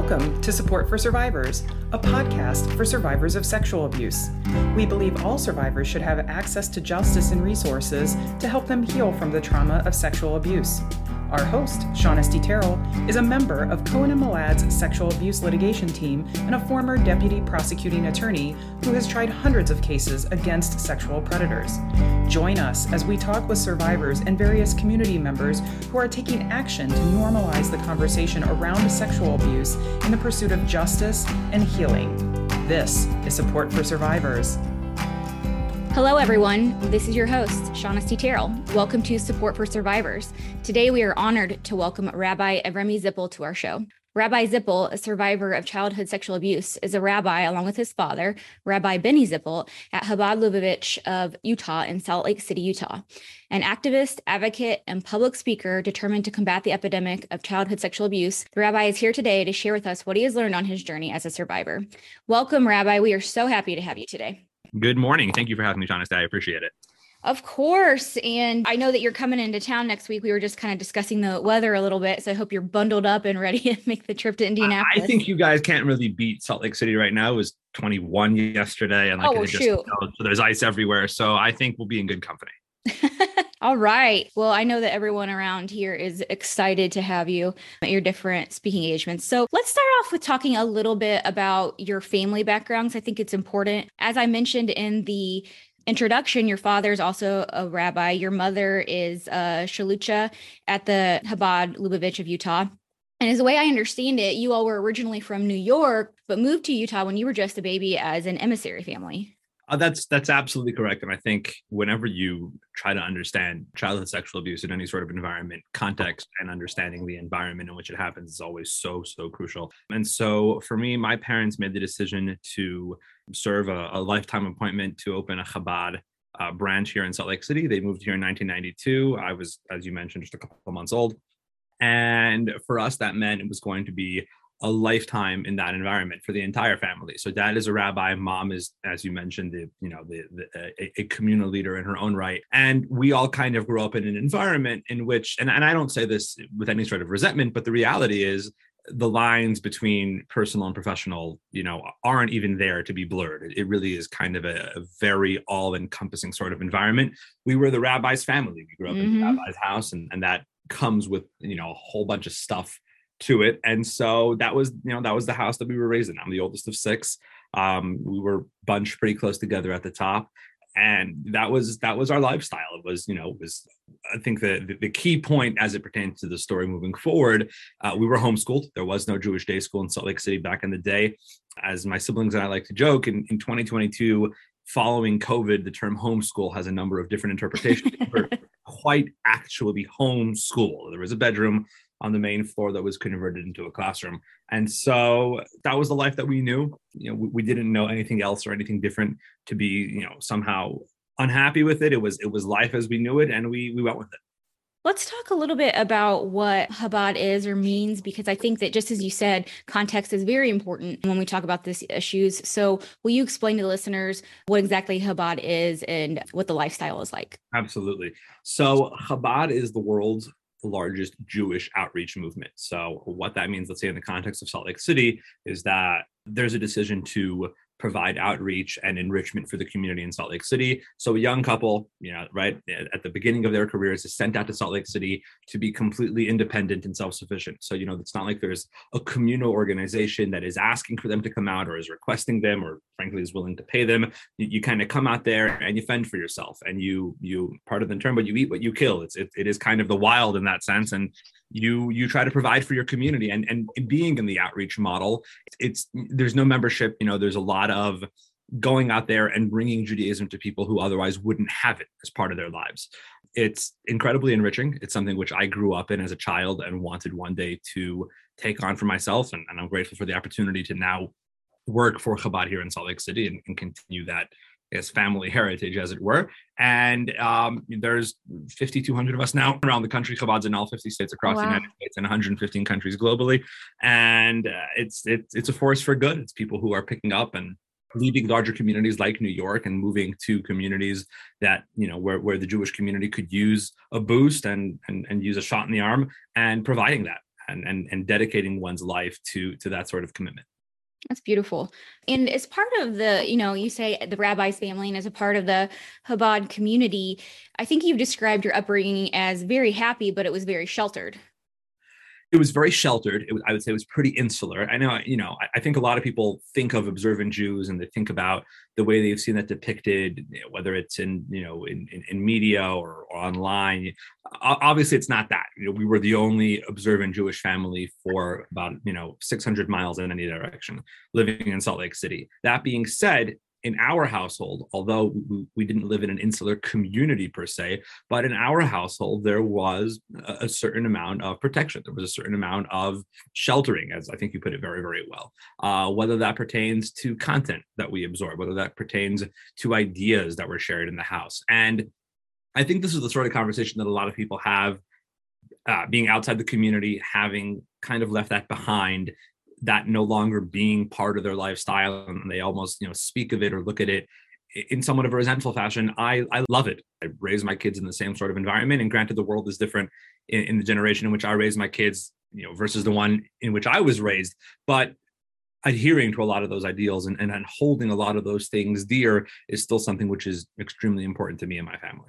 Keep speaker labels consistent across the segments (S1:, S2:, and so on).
S1: Welcome to Support for Survivors, a podcast for survivors of sexual abuse. We believe all survivors should have access to justice and resources to help them heal from the trauma of sexual abuse. Our host, Shaunestte Terrell, is a member of Cohen and Malad's sexual abuse litigation team and a former deputy prosecuting attorney who has tried hundreds of cases against sexual predators. Join us as we talk with survivors and various community members who are taking action to normalize the conversation around sexual abuse in the pursuit of justice and healing. This is Support for Survivors.
S2: Hello, everyone. This is your host, Shaunestte Terrell. Welcome to Support for Survivors. Today, we are honored to welcome Rabbi Avremi Zippel to our show. Rabbi Zippel, a survivor of childhood sexual abuse, is a rabbi along with his father, Rabbi Benny Zippel, at Chabad Lubavitch of Utah in Salt Lake City, Utah. An activist, advocate, and public speaker determined to combat the epidemic of childhood sexual abuse, the rabbi is here today to share with us what he has learned on his journey as a survivor. Welcome, Rabbi. We are so happy to have you today.
S3: Good morning. Thank you for having me, Shaunestte. I appreciate it.
S2: Of course. And I know that you're coming into town next week. We were just kind of discussing the weather a little bit. So I hope you're bundled up and ready to make the trip to Indianapolis.
S3: I think you guys can't really beat Salt Lake City right now. It was 21 yesterday. And like,
S2: oh, well,
S3: just,
S2: shoot.
S3: so there's ice everywhere. So I think we'll be in good company.
S2: All right. Well, I know that everyone around here is excited to have you at your different speaking engagements. So let's start off with talking a little bit about your family backgrounds. I think it's important. As I mentioned in the introduction, your father is also a rabbi. Your mother is a shalucha at the Chabad Lubavitch of Utah. And as the way I understand it, you all were originally from New York, but moved to Utah when you were just a baby as an emissary family.
S3: Uh, that's that's absolutely correct, and I think whenever you try to understand childhood sexual abuse in any sort of environment, context, and understanding the environment in which it happens is always so so crucial. And so, for me, my parents made the decision to serve a, a lifetime appointment to open a Chabad uh, branch here in Salt Lake City. They moved here in 1992. I was, as you mentioned, just a couple months old, and for us, that meant it was going to be a lifetime in that environment for the entire family. So dad is a rabbi, mom is, as you mentioned, the you know the, the a, a, communal leader in her own right, and we all kind of grew up in an environment in which, and, and I don't say this with any sort of resentment, but the reality is the lines between personal and professional, you know, aren't even there to be blurred. It really is kind of a, a very all-encompassing sort of environment. We were the rabbi's family. We grew up mm-hmm. in the mm-hmm. rabbi's house, and, and that comes with you know a whole bunch of stuff to it. And so that was you know that was the house that we were raised in. I'm the oldest of six. Um, we were bunched pretty close together at the top. And that was that was our lifestyle. It was you know it was i think the the key point as it pertains to the story moving forward uh, we were homeschooled. There was no jewish day school in salt lake city back in the day. As my siblings and i like to joke in, in 2022 following covid the term homeschool has a number of different interpretations. Quite actually homeschool there was a bedroom on the main floor that was converted into a classroom. And so that was the life that we knew. You know, we, we, didn't know anything else or anything different to be, you know, somehow unhappy with it. It was it was life as we knew it, and we we went with it.
S2: Let's talk a little bit about what Chabad is or means, because I think that just as you said, context is very important when we talk about these issues. So, will you explain to the listeners what exactly Chabad is and what the lifestyle is like?
S3: Absolutely. So, Chabad is the world's largest Jewish outreach movement. So, what that means, let's say in the context of Salt Lake City, is that there's a decision to provide outreach and enrichment for the community in Salt Lake City. So a young couple, you know, right at the beginning of their careers is sent out to Salt Lake City to be completely independent and self-sufficient. So, you know, it's not like there's a communal organization that is asking for them to come out or is requesting them or frankly is willing to pay them. You, you kind of come out there and you fend for yourself and you, you part of the term, but you eat what you kill. It's, it, it is kind of the wild in that sense. And you you try to provide for your community. And and being in the outreach model it's there's no membership you know there's a lot of going out there and bringing judaism to people who otherwise wouldn't have it as part of their lives. It's incredibly enriching. It's something which i grew up in as a child and wanted one day to take on for myself. And, and i'm grateful for the opportunity to now work for chabad here in salt lake city and, and continue that guess, family heritage, as it were. And um, there's 5,200 of us now around the country. Chabad's in all 50 states across wow. the United States and 115 countries globally. And uh, it's, it's it's a force for good. It's people who are picking up and leaving larger communities like New York and moving to communities that you know where, where the Jewish community could use a boost and, and and use a shot in the arm and providing that and, and, and dedicating one's life to, to that sort of commitment.
S2: That's beautiful. And as part of the, you know, you say the rabbi's family and as a part of the Chabad community, I think you've described your upbringing as very happy, but it was very sheltered
S3: it was very sheltered. It was, I would say, it was pretty insular. I know, you know, I, I, think a lot of people think of observant Jews and they think about the way they've seen that depicted, whether it's in, you know, in, in, in media or, or, online. Obviously, it's not that. You know, we were the only observant Jewish family for about, you know, 600 miles in any direction, living in Salt Lake City. That being said, in our household, although we, didn't live in an insular community per se, but in our household, there was a certain amount of protection. There was a certain amount of sheltering, as I think you put it very, very well. Uh, whether that pertains to content that we absorb, whether that pertains to ideas that were shared in the house. And I think this is the sort of conversation that a lot of people have uh, being outside the community, having kind of left that behind that no longer being part of their lifestyle and they almost you know speak of it or look at it in somewhat of a resentful fashion i i love it. I raise my kids in the same sort of environment and granted the world is different in, in the generation in which i raised my kids you know versus the one in which i was raised. But adhering to a lot of those ideals and, and, and holding a lot of those things dear is still something which is extremely important to me and my family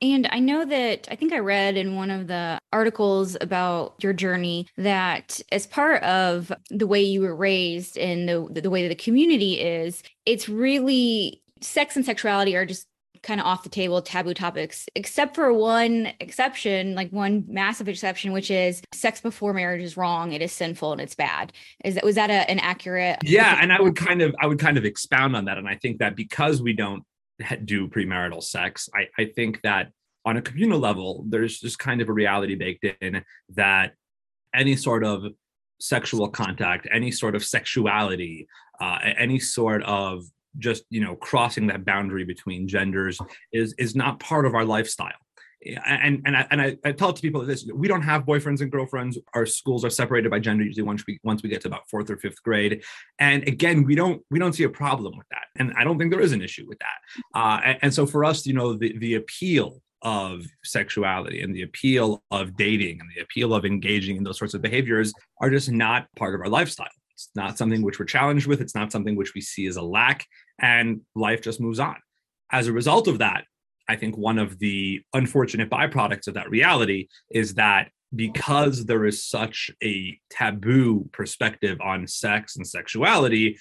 S2: and I know that I think I read in one of the articles about your journey that as part of the way you were raised and the the way that the community is, it's really sex and sexuality are just kind of off the table taboo topics except for one exception like one massive exception which is sex before marriage is wrong it is sinful and it's bad. Is that was that a, an accurate
S3: yeah and i would kind of i would kind of expound on that and i think that because we don't do premarital sex. I, I think that on a communal level, there's just kind of a reality baked in that any sort of sexual contact, any sort of sexuality, uh, any sort of just you know crossing that boundary between genders is is not part of our lifestyle and and I, and I, I tell it to people this we don't have boyfriends and girlfriends. Our schools are separated by gender usually once we once we get to about fourth or fifth grade. And again we don't we don't see a problem with that. And i don't think there is an issue with that. Uh, and, and so for us you know the the appeal of sexuality and the appeal of dating and the appeal of engaging in those sorts of behaviors are just not part of our lifestyle. It's not something which we're challenged with. It's not something which we see as a lack. And life just moves on. As a result of that I think one of the unfortunate byproducts of that reality is that because there is such a taboo perspective on sex and sexuality,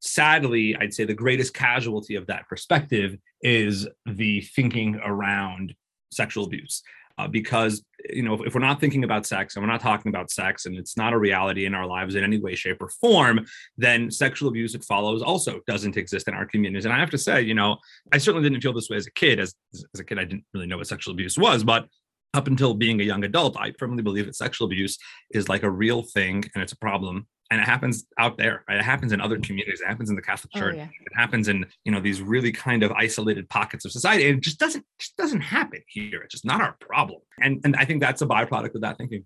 S3: sadly, I'd say the greatest casualty of that perspective is the thinking around sexual abuse uh, because you know if, if, we're not thinking about sex and we're not talking about sex and it's not a reality in our lives in any way shape or form then sexual abuse that follows also doesn't exist in our communities. And i have to say you know i certainly didn't feel this way as a kid. As as a kid i didn't really know what sexual abuse was but up until being a young adult i firmly believe that sexual abuse is like a real thing and it's a problem and it happens out there right? it happens in other communities it happens in the catholic oh, church oh, yeah. it happens in you know these really kind of isolated pockets of society it just doesn't just doesn't happen here it's just not our problem and and i think that's a byproduct of that thinking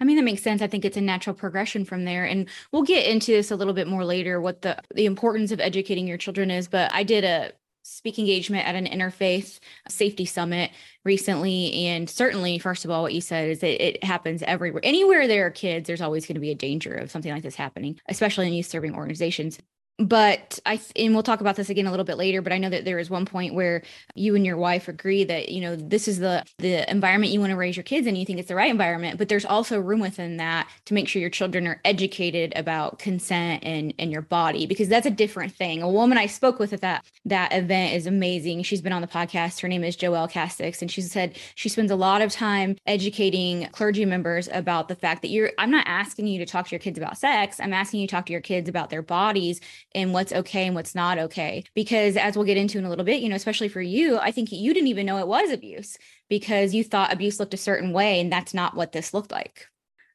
S2: I mean that makes sense. I think it's a natural progression from there, and we'll get into this a little bit more later. What the the importance of educating your children is, but I did a speak engagement at an interfaith safety summit recently. And certainly first of all what you said is that it happens everywhere. Anywhere there are kids there's always going to be a danger of something like this happening especially in youth serving organizations but I and we'll talk about this again a little bit later. But I know that there is one point where you and your wife agree that you know this is the the environment you want to raise your kids in. You think it's the right environment, but there's also room within that to make sure your children are educated about consent and and your body because that's a different thing. A woman I spoke with at that that event is amazing. She's been on the podcast. Her name is Joelle Casteix, and she said she spends a lot of time educating clergy members about the fact that you're. I'm not asking you to talk to your kids about sex. I'm asking you to talk to your kids about their bodies and what's okay and what's not okay. Because as we'll get into in a little bit, you know, especially for you, I think you didn't even know it was abuse because you thought abuse looked a certain way and that's not what this looked like.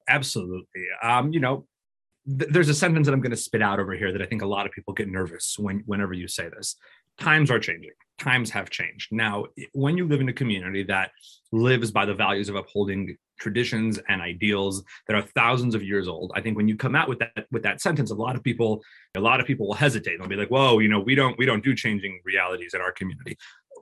S3: Absolutely. Um, you know, th- there's a sentence that I'm going to spit out over here that I think a lot of people get nervous when whenever you say this. Times are changing. Times have changed. Now, when you live in a community that lives by the values of upholding traditions and ideals that are thousands of years old. I think when you come out with that with that sentence, a lot of people, a lot of people will hesitate. They'll be like, "Whoa, you know, we don't we don't do changing realities in our community."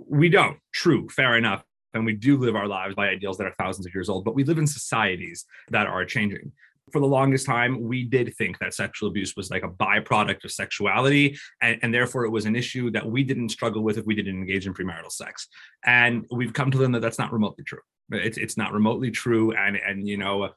S3: We don't. True, fair enough. and we do live our lives by ideals that are thousands of years old, but we live in societies that are changing for the longest time, we did think that sexual abuse was like a byproduct of sexuality. And, and, therefore, it was an issue that we didn't struggle with if we didn't engage in premarital sex. And we've come to learn that that's not remotely true. It's, it's not remotely true. And, and you know,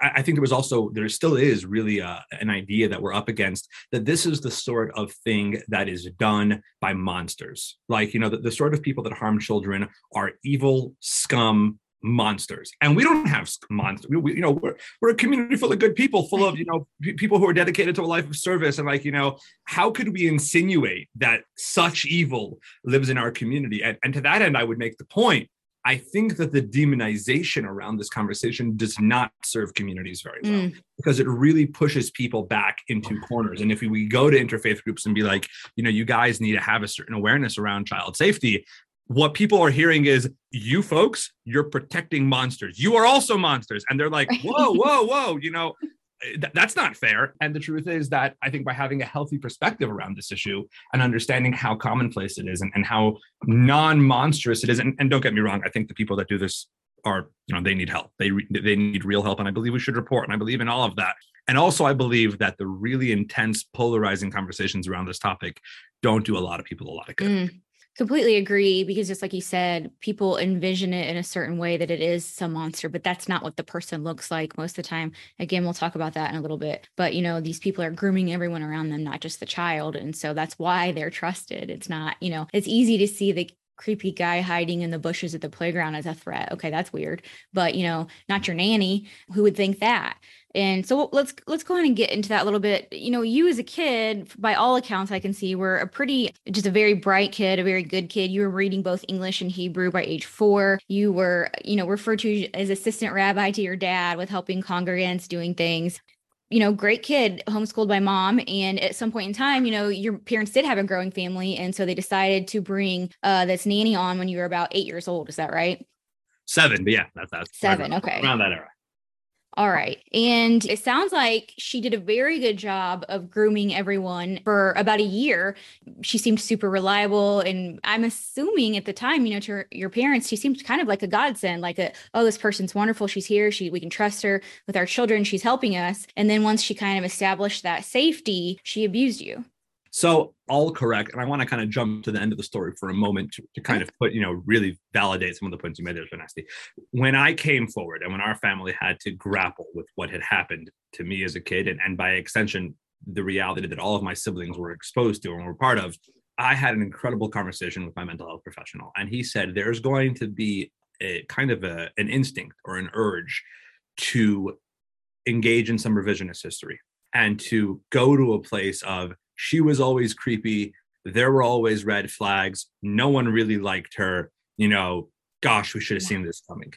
S3: I, I think there was also, there still is really a, an idea that we're up against that this is the sort of thing that is done by monsters. Like, you know, the, the sort of people that harm children are evil scum monsters. And we don't have monsters we, we, you know we're, we're a community full of good people full of you know p- people who are dedicated to a life of service and like you know how could we insinuate that such evil lives in our community? And, and to that end i would make the point i think that the demonization around this conversation does not serve communities very well mm. because it really pushes people back into corners. And if we, we go to interfaith groups and be like you know you guys need to have a certain awareness around child safety what people are hearing is you folks you're protecting monsters. You are also monsters. And they're like whoa whoa whoa you know? Th- that's not fair. And the truth is that i think by having a healthy perspective around this issue and understanding how commonplace it is and, and how non-monstrous it is and, and don't get me wrong i think the people that do this are you know they need help. They re- they need real help and i believe we should report and i believe in all of that. And also i believe that the really intense polarizing conversations around this topic don't do a lot of people a lot of good. Mm
S2: completely agree because just like you said people envision it in a certain way that it is some monster but that's not what the person looks like most of the time. Again we'll talk about that in a little bit but you know these people are grooming everyone around them not just the child. And so that's why they're trusted. It's not you know it's easy to see the creepy guy hiding in the bushes at the playground as a threat okay that's weird but you know not your nanny who would think that and so let's let's go ahead and get into that a little bit. You know, you as a kid, by all accounts, I can see were a pretty just a very bright kid, a very good kid. You were reading both English and Hebrew by age four. You were, you know, referred to as assistant rabbi to your dad with helping congregants doing things you know, great kid, homeschooled by mom. And at some point in time, you know, your parents did have a growing family. And so they decided to bring uh, this nanny on when you were about eight years old. Is that right?
S3: Seven. But yeah, that's, that's
S2: seven. okay.
S3: Around that era.
S2: All right. And it sounds like she did a very good job of grooming everyone for about a year. She seemed super reliable. And I'm assuming at the time, you know, to your parents, she seemed kind of like a godsend, like a, oh, this person's wonderful. She's here. She we can trust her with our children. She's helping us. And then once she kind of established that safety, she abused you.
S3: So all correct. And I want to kind of jump to the end of the story for a moment to, to kind of put, you know, really validate some of the points you made there, Shaunestte. When I came forward and when our family had to grapple with what had happened to me as a kid, and, and by extension, the reality that all of my siblings were exposed to and were part of, I had an incredible conversation with my mental health professional. And he said, there's going to be a kind of a, an instinct or an urge to engage in some revisionist history and to go to a place of she was always creepy. There were always red flags. No one really liked her. You know, gosh, we should have seen this coming.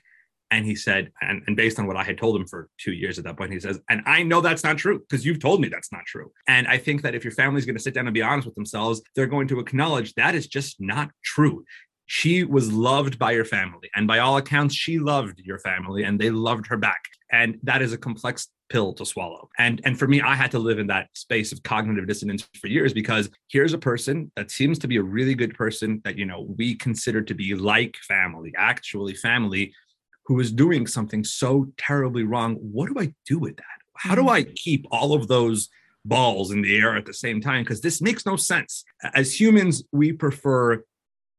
S3: And he said, and, and based on what I had told him for two years at that point, he says, and I know that's not true because you've told me that's not true. And I think that if your family's going to sit down and be honest with themselves, they're going to acknowledge that is just not true she was loved by your family and by all accounts she loved your family and they loved her back and that is a complex pill to swallow. And and for me i had to live in that space of cognitive dissonance for years because here's a person that seems to be a really good person that you know we consider to be like family actually family who is doing something so terribly wrong. What do i do with that? How do i mm. keep all of those balls in the air at the same time? Because this makes no sense. As humans we prefer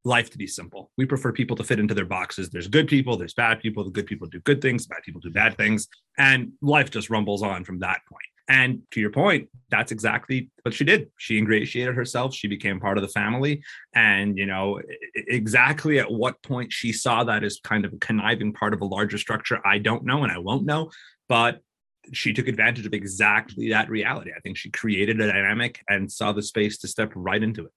S3: life to be simple. We prefer people to fit into their boxes. There's good people, there's bad people. The good people do good things, bad people do bad things. And life just rumbles on from that point. And to your point, that's exactly what she did. She ingratiated herself. She became part of the family. And, you know, exactly at what point she saw that as kind of a conniving part of a larger structure, I don't know and I won't know. But she took advantage of exactly that reality. I think she created a dynamic and saw the space to step right into it.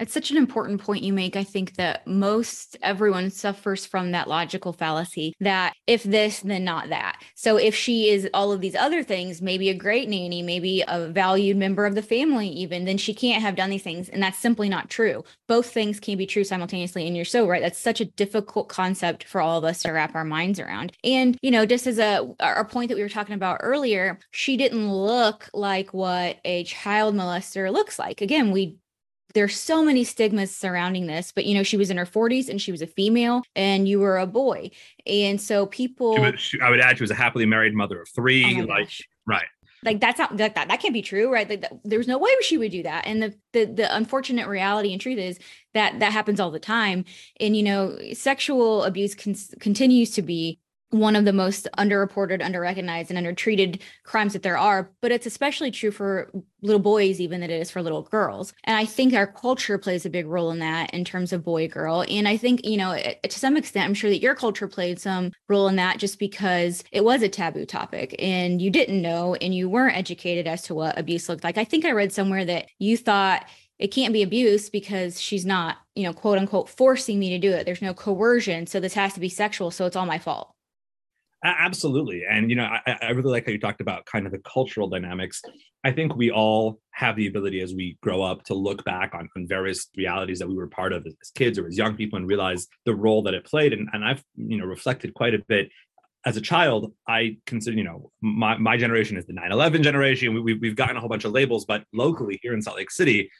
S2: It's such an important point you make. I think that most everyone suffers from that logical fallacy that if this, then not that. So if she is all of these other things, maybe a great nanny, maybe a valued member of the family, even, then she can't have done these things. And that's simply not true. Both things can be true simultaneously. And you're so right. That's such a difficult concept for all of us to wrap our minds around. And, you know, just as a, a point that we were talking about earlier, she didn't look like what a child molester looks like. Again, we there's so many stigmas surrounding this but you know she was in her 40s and she was a female and you were a boy and so people
S3: she was, she, i would add she was a happily married mother of three.
S2: Oh my
S3: like
S2: gosh.
S3: right
S2: like that's not like that that can't be true right like that, there's no way she would do that and the, the the unfortunate reality and truth is that that happens all the time and you know sexual abuse con- continues to be one of the most underreported underrecognized and undertreated crimes that there are but it's especially true for little boys even that it is for little girls. And i think our culture plays a big role in that in terms of boy girl. And i think you know eh, to some extent i'm sure that your culture played some role in that just because it was a taboo topic and you didn't know and you weren't educated as to what abuse looked like. I think i read somewhere that you thought it can't be abuse because she's not you know quote unquote forcing me to do it. There's no coercion so this has to be sexual so it's all my fault
S3: Absolutely. And, you know, I, I really like how you talked about kind of the cultural dynamics. I think we all have the ability as we grow up to look back on, on various realities that we were part of as kids or as young people and realize the role that it played. And, and I've, you know, reflected quite a bit as a child, I consider, you know, my, my generation is the 9 11 generation. We, we, we've gotten a whole bunch of labels, but locally here in Salt Lake City,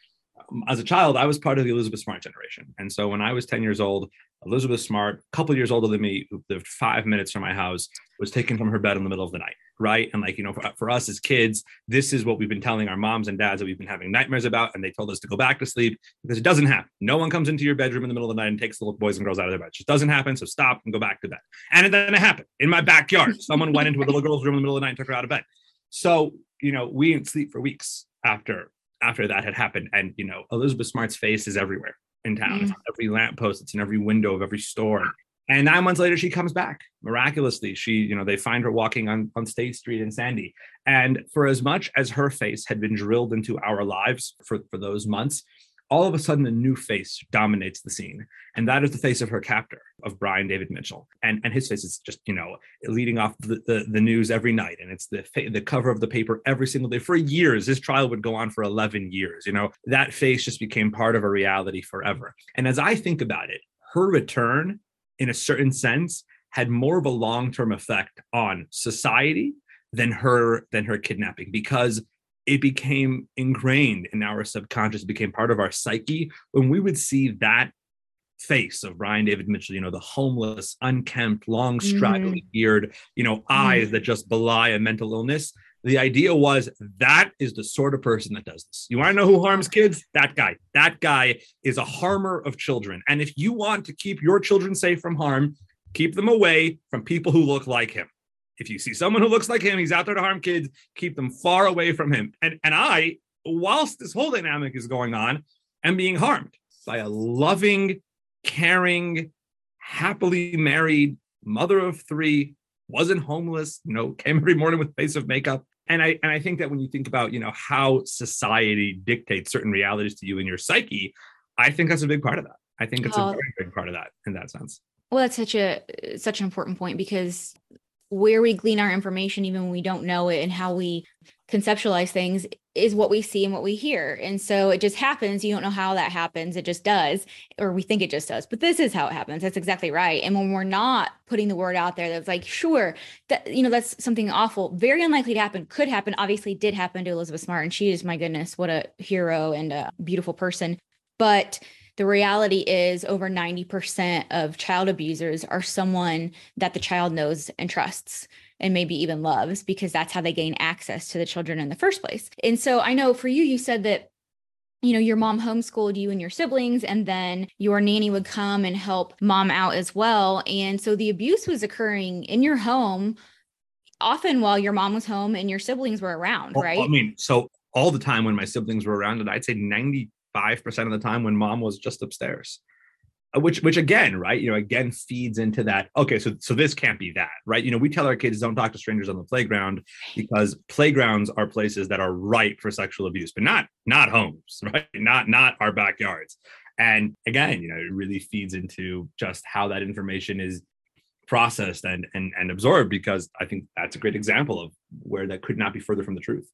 S3: as a child, I was part of the Elizabeth Smart generation. And so when I was 10 years old, Elizabeth Smart, a couple years older than me, who lived five minutes from my house, was taken from her bed in the middle of the night. Right. And like, you know, for, for us as kids, this is what we've been telling our moms and dads that we've been having nightmares about. And they told us to go back to sleep because it doesn't happen. No one comes into your bedroom in the middle of the night and takes the little boys and girls out of their bed. It just doesn't happen. So stop and go back to bed. And then it happened in my backyard. Someone went into a little girl's room in the middle of the night and took her out of bed. So, you know, we didn't sleep for weeks after after that had happened. And you know, Elizabeth Smart's face is everywhere in town. It's mm. on every lamppost, it's in every window of every store. And nine months later, she comes back miraculously. She, you know, they find her walking on, on State Street in Sandy. And for as much as her face had been drilled into our lives for, for those months, all of a sudden a new face dominates the scene. And that is the face of her captor, of Brian David Mitchell. And, and his face is just, you know, leading off the, the, the news every night. And it's the, the cover of the paper every single day for years. This trial would go on for 11 years. You know, that face just became part of a reality forever. And as I think about it, her return, in a certain sense, had more of a long-term effect on society than her than her kidnapping because it became ingrained in our subconscious, became part of our psyche. When we would see that face of Brian David Mitchell, you know, the homeless, unkempt, long, mm-hmm. straggling beard, you know, mm-hmm. eyes that just belie a mental illness. The idea was that is the sort of person that does this. You want to know who harms kids? That guy. That guy is a harmer of children. And if you want to keep your children safe from harm, keep them away from people who look like him. If you see someone who looks like him, he's out there to harm kids, keep them far away from him. And and I, whilst this whole dynamic is going on, am being harmed by a loving, caring, happily married mother of three, wasn't homeless, you know, came every morning with face of makeup. And I and I think that when you think about, you know, how society dictates certain realities to you in your psyche, I think that's a big part of that. I think it's
S2: Oh.
S3: a very big part of that in that sense.
S2: Well, that's such a such an important point because where we glean our information, even when we don't know it, and how we conceptualize things is what we see and what we hear. And so it just happens. You don't know how that happens. It just does, or we think it just does. But this is how it happens. That's exactly right. And when we're not putting the word out there, that's like, sure, that you know, that's something awful, very unlikely to happen, could happen, obviously did happen to Elizabeth Smart. And she is, my goodness, what a hero and a beautiful person. But the reality is over 90% of child abusers are someone that the child knows and trusts and maybe even loves because that's how they gain access to the children in the first place. And so I know for you you said that you know your mom homeschooled you and your siblings and then your nanny would come and help mom out as well and so the abuse was occurring in your home often while your mom was home and your siblings were around
S3: Well,
S2: right
S3: I mean, so all the time when my siblings were around, and I'd say 95% of the time when mom was just upstairs. Uh, Which, which again, right? You know, again feeds into that. Okay, so so this can't be that, right? You know, we tell our kids don't talk to strangers on the playground because playgrounds are places that are ripe for sexual abuse, but not not homes, right? Not not our backyards. And again, you know, it really feeds into just how that information is processed and and and absorbed because I think that's a great example of where that could not be further from the truth.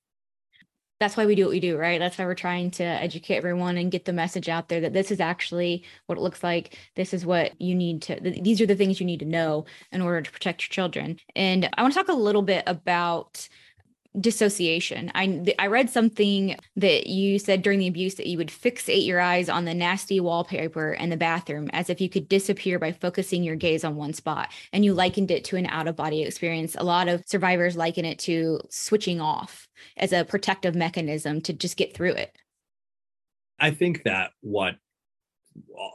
S2: That's why we do what we do, right? That's why we're trying to educate everyone and get the message out there that this is actually what it looks like. This is what you need to, th- these are the things you need to know in order to protect your children. And I want to talk a little bit about dissociation. I I read something that you said during the abuse that you would fixate your eyes on the nasty wallpaper in the bathroom as if you could disappear by focusing your gaze on one spot. And you likened it to an out of body experience. A lot of survivors liken it to switching off as a protective mechanism to just get through it.
S3: I think that what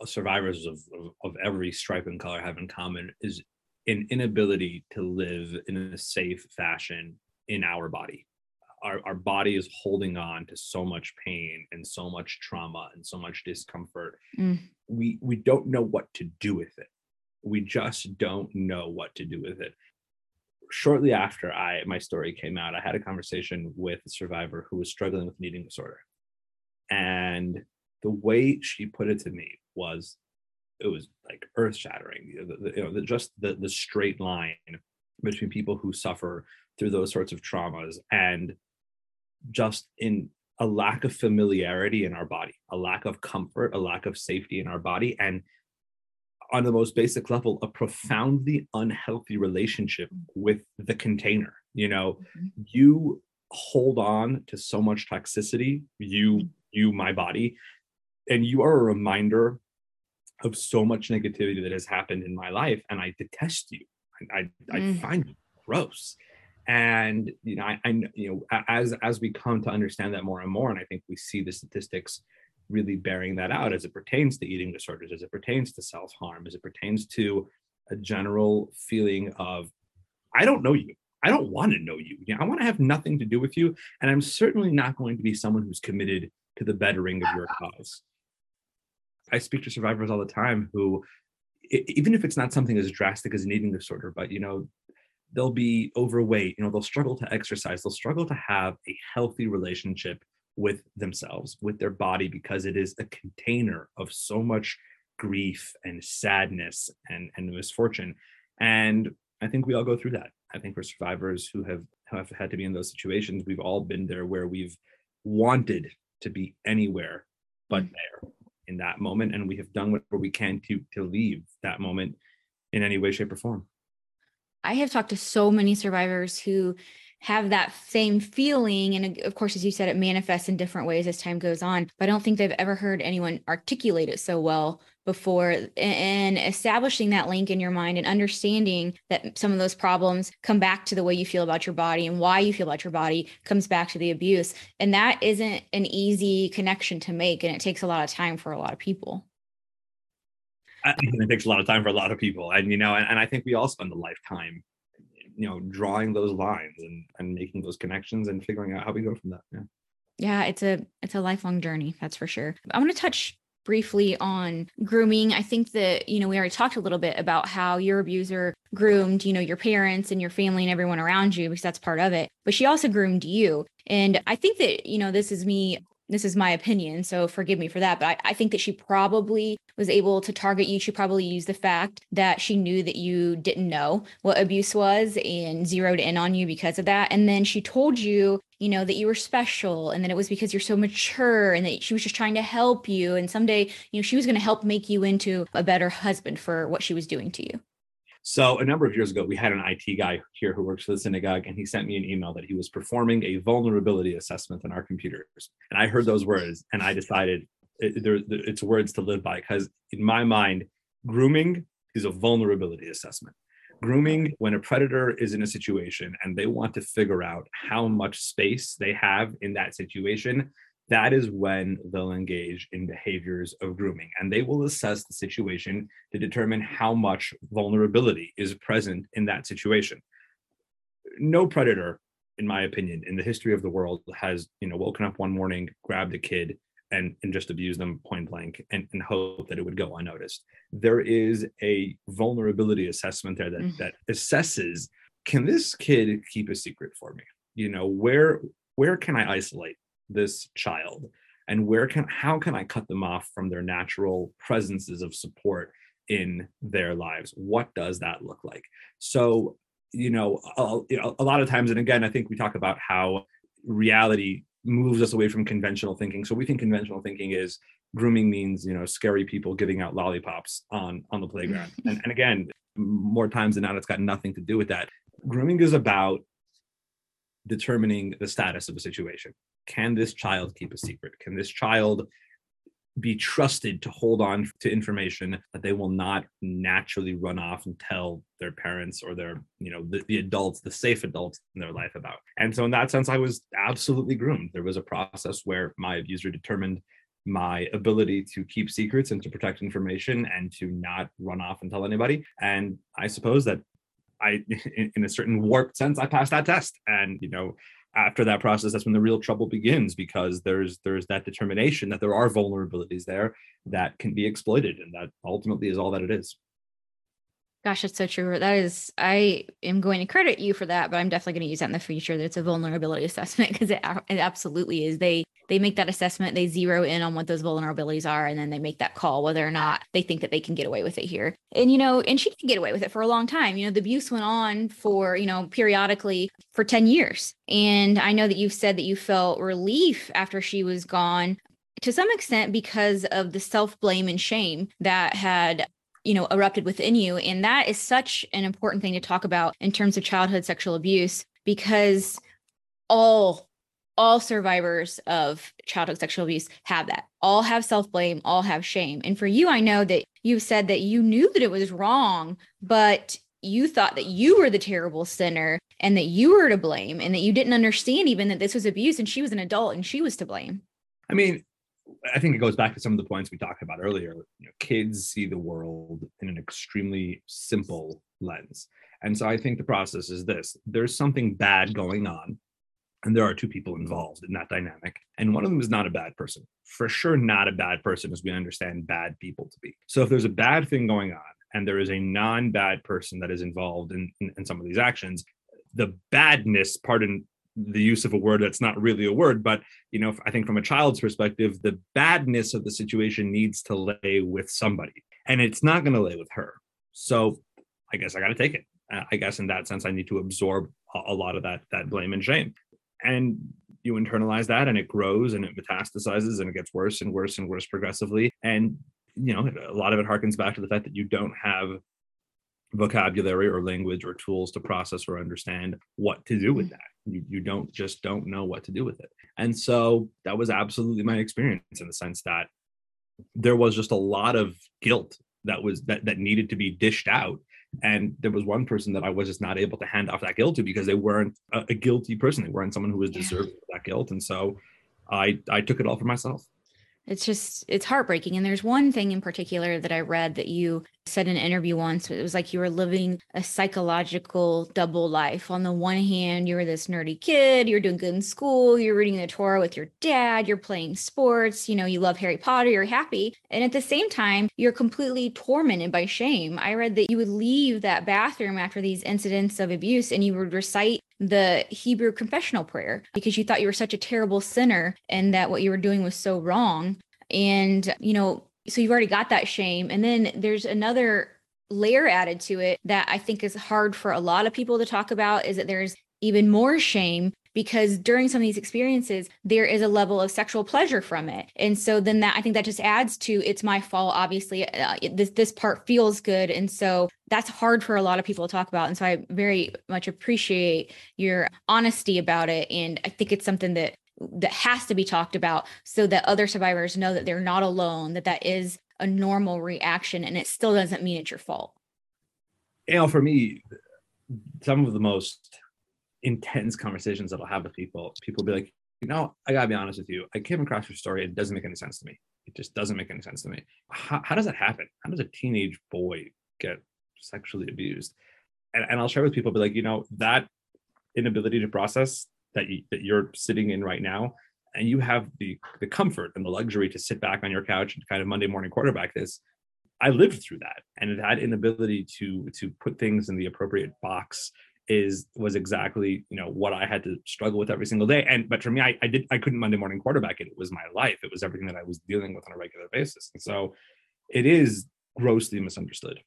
S3: survivors of, of, of every stripe and color have in common is an inability to live in a safe fashion in our body. Our, our body is holding on to so much pain and so much trauma and so much discomfort. Mm. We we don't know what to do with it. We just don't know what to do with it. Shortly after I my story came out, I had a conversation with a survivor who was struggling with an eating disorder. And the way she put it to me was it was like earth shattering you know, the, you know the, just the the straight line between people who suffer through those sorts of traumas and just in a lack of familiarity in our body a lack of comfort a lack of safety in our body and on the most basic level a profoundly unhealthy relationship with the container you know mm-hmm. you hold on to so much toxicity you you my body and you are a reminder of so much negativity that has happened in my life and i detest you i i, mm. I find you gross and you know I, I you know as as we come to understand that more and more and i think we see the statistics really bearing that out as it pertains to eating disorders as it pertains to self-harm as it pertains to a general feeling of i don't know you. I don't want to know you, you know, i want to have nothing to do with you and i'm certainly not going to be someone who's committed to the bettering of your cause. I speak to survivors all the time who, even if it's not something as drastic as an eating disorder, but you know, they'll be overweight, you know, they'll struggle to exercise, they'll struggle to have a healthy relationship with themselves, with their body, because it is a container of so much grief and sadness and, and misfortune. And I think we all go through that. I think for survivors who have, have had to be in those situations, we've all been there where we've wanted to be anywhere but mm. there in that moment and we have done whatever we can to to leave that moment in any way shape or form
S2: i have talked to so many survivors who have that same feeling and of course as you said it manifests in different ways as time goes on but i don't think they've ever heard anyone articulate it so well before. And establishing that link in your mind and understanding that some of those problems come back to the way you feel about your body and why you feel about your body comes back to the abuse. And that isn't an easy connection to make and it takes a lot of time for a lot of people
S3: It takes a lot of time for a lot of people and you know and, and i think we all spend a lifetime you know drawing those lines and and making those connections and figuring out how we go from that yeah
S2: yeah it's a it's a lifelong journey that's for sure i want to touch briefly on grooming. I think that, you know, we already talked a little bit about how your abuser groomed, you know, your parents and your family and everyone around you because that's part of it. But she also groomed you. And I think that, you know, this is me this is my opinion, so forgive me for that. But I, I, think that she probably was able to target you. She probably used the fact that she knew that you didn't know what abuse was and zeroed in on you because of that. And then she told you, you know, that you were special and that it was because you're so mature and that she was just trying to help you. And someday, you know, she was going to help make you into a better husband for what she was doing to you.
S3: So a number of years ago, we had an IT guy here who works for the synagogue, and he sent me an email that he was performing a vulnerability assessment on our computers. And I heard those words, and I decided eh, it, there, it's words to live by because in my mind, grooming is a vulnerability assessment. Grooming, when a predator is in a situation and they want to figure out how much space they have in that situation, that is when they'll engage in behaviors of grooming and they will assess the situation to determine how much vulnerability is present in that situation. No predator in my opinion in the history of the world has you know woken up one morning grabbed a kid and, and just abused them point blank and, and hope that it would go unnoticed. There is a vulnerability assessment there that, mm-hmm. that assesses can this kid keep a secret for me? You know where where can i isolate this child? And where can how can i cut them off from their natural presences of support in their lives? What does that look like? So you know a, a lot of times and again i think we talk about how reality moves us away from conventional thinking. So we think conventional thinking is grooming means you know scary people giving out lollipops on on the playground. And, and again more times than not it's got nothing to do with that. Grooming is about determining the status of a situation. Can this child keep a secret? Can this child be trusted to hold on to information that they will not naturally run off and tell their parents or their you know the, the, adults the safe adults in their life about and so in that sense i was absolutely groomed there was a process where my abuser determined my ability to keep secrets and to protect information and to not run off and tell anybody and i suppose that i in a certain warped sense i passed that test and you know after that process that's when the real trouble begins because there's there's that determination that there are vulnerabilities there that can be exploited and that ultimately is all that it is
S2: Gosh, that's so true. That is, I am going to credit you for that, but I'm definitely going to use that in the future. that it's a vulnerability assessment because it, it absolutely is. They they make that assessment, they zero in on what those vulnerabilities are, and then they make that call whether or not they think that they can get away with it here. And you know, and she can get away with it for a long time. You know, the abuse went on for you know periodically for ten years, and I know that you've said that you felt relief after she was gone to some extent because of the self blame and shame that had you know erupted within you and that is such an important thing to talk about in terms of childhood sexual abuse because all all survivors of childhood sexual abuse have that. All have self-blame all have shame. And for you i know that you said that you knew that it was wrong but you thought that you were the terrible sinner and that you were to blame and that you didn't understand even that this was abuse and she was an adult and she was to blame.
S3: I mean I think it goes back to some of the points we talked about earlier. You know, kids see the world in an extremely simple lens. And so I think the process is this. There's something bad going on, and there are two people involved in that dynamic. And one of them is not a bad person, for sure, not a bad person as we understand bad people to be. So if there's a bad thing going on, and there is a non bad person that is involved in, in, in some of these actions, the badness, pardon the use of a word that's not really a word but you know i think from a child's perspective the badness of the situation needs to lay with somebody and it's not going to lay with her so i guess i got to take it i guess in that sense i need to absorb a lot of that that blame and shame and you internalize that and it grows and it metastasizes and it gets worse and worse and worse progressively. And you know a lot of it harkens back to the fact that you don't have vocabulary or language or tools to process or understand what to do with mm. that. You, you don't just don't know what to do with it. And so that was absolutely my experience in the sense that there was just a lot of guilt that was that that needed to be dished out and there was one person that i was just not able to hand off that guilt to because they weren't a, a guilty person. They weren't someone who was deserving of that guilt. And so i i took it all for myself
S2: it's just it's heartbreaking and there's one thing in particular that i read that you said in an interview once it was like you were living a psychological double life. On the one hand you were this nerdy kid you're doing good in school you're reading the torah with your dad you're playing sports you know you love harry potter you're happy and at the same time you're completely tormented by shame. I read that you would leave that bathroom after these incidents of abuse and you would recite the Hebrew confessional prayer because you thought you were such a terrible sinner and that what you were doing was so wrong. And, you know, so you've already got that shame. And then there's another layer added to it that I think is hard for a lot of people to talk about is that there's even more shame because during some of these experiences there is a level of sexual pleasure from it. And so then that i think that just adds to it's my fault obviously uh, this this part feels good. And so that's hard for a lot of people to talk about. And so i very much appreciate your honesty about it. And i think it's something that that has to be talked about so that other survivors know that they're not alone that that is a normal reaction and it still doesn't mean it's your fault.
S3: You know for me some of the most intense conversations that I'll have with people. People be like, you know, I gotta be honest with you. I came across your story. It doesn't make any sense to me. It just doesn't make any sense to me. How, how does that happen? How does a teenage boy get sexually abused? And, and I'll share with people, be like, you know, that inability to process that you, that you're sitting in right now, and you have the the comfort and the luxury to sit back on your couch and kind of Monday morning quarterback this. I lived through that, and that inability to to put things in the appropriate box is was exactly you know what I had to struggle with every single day. And but for me, I, I did I couldn't Monday morning quarterback it. It was my life. It was everything that I was dealing with on a regular basis. And so it is grossly misunderstood.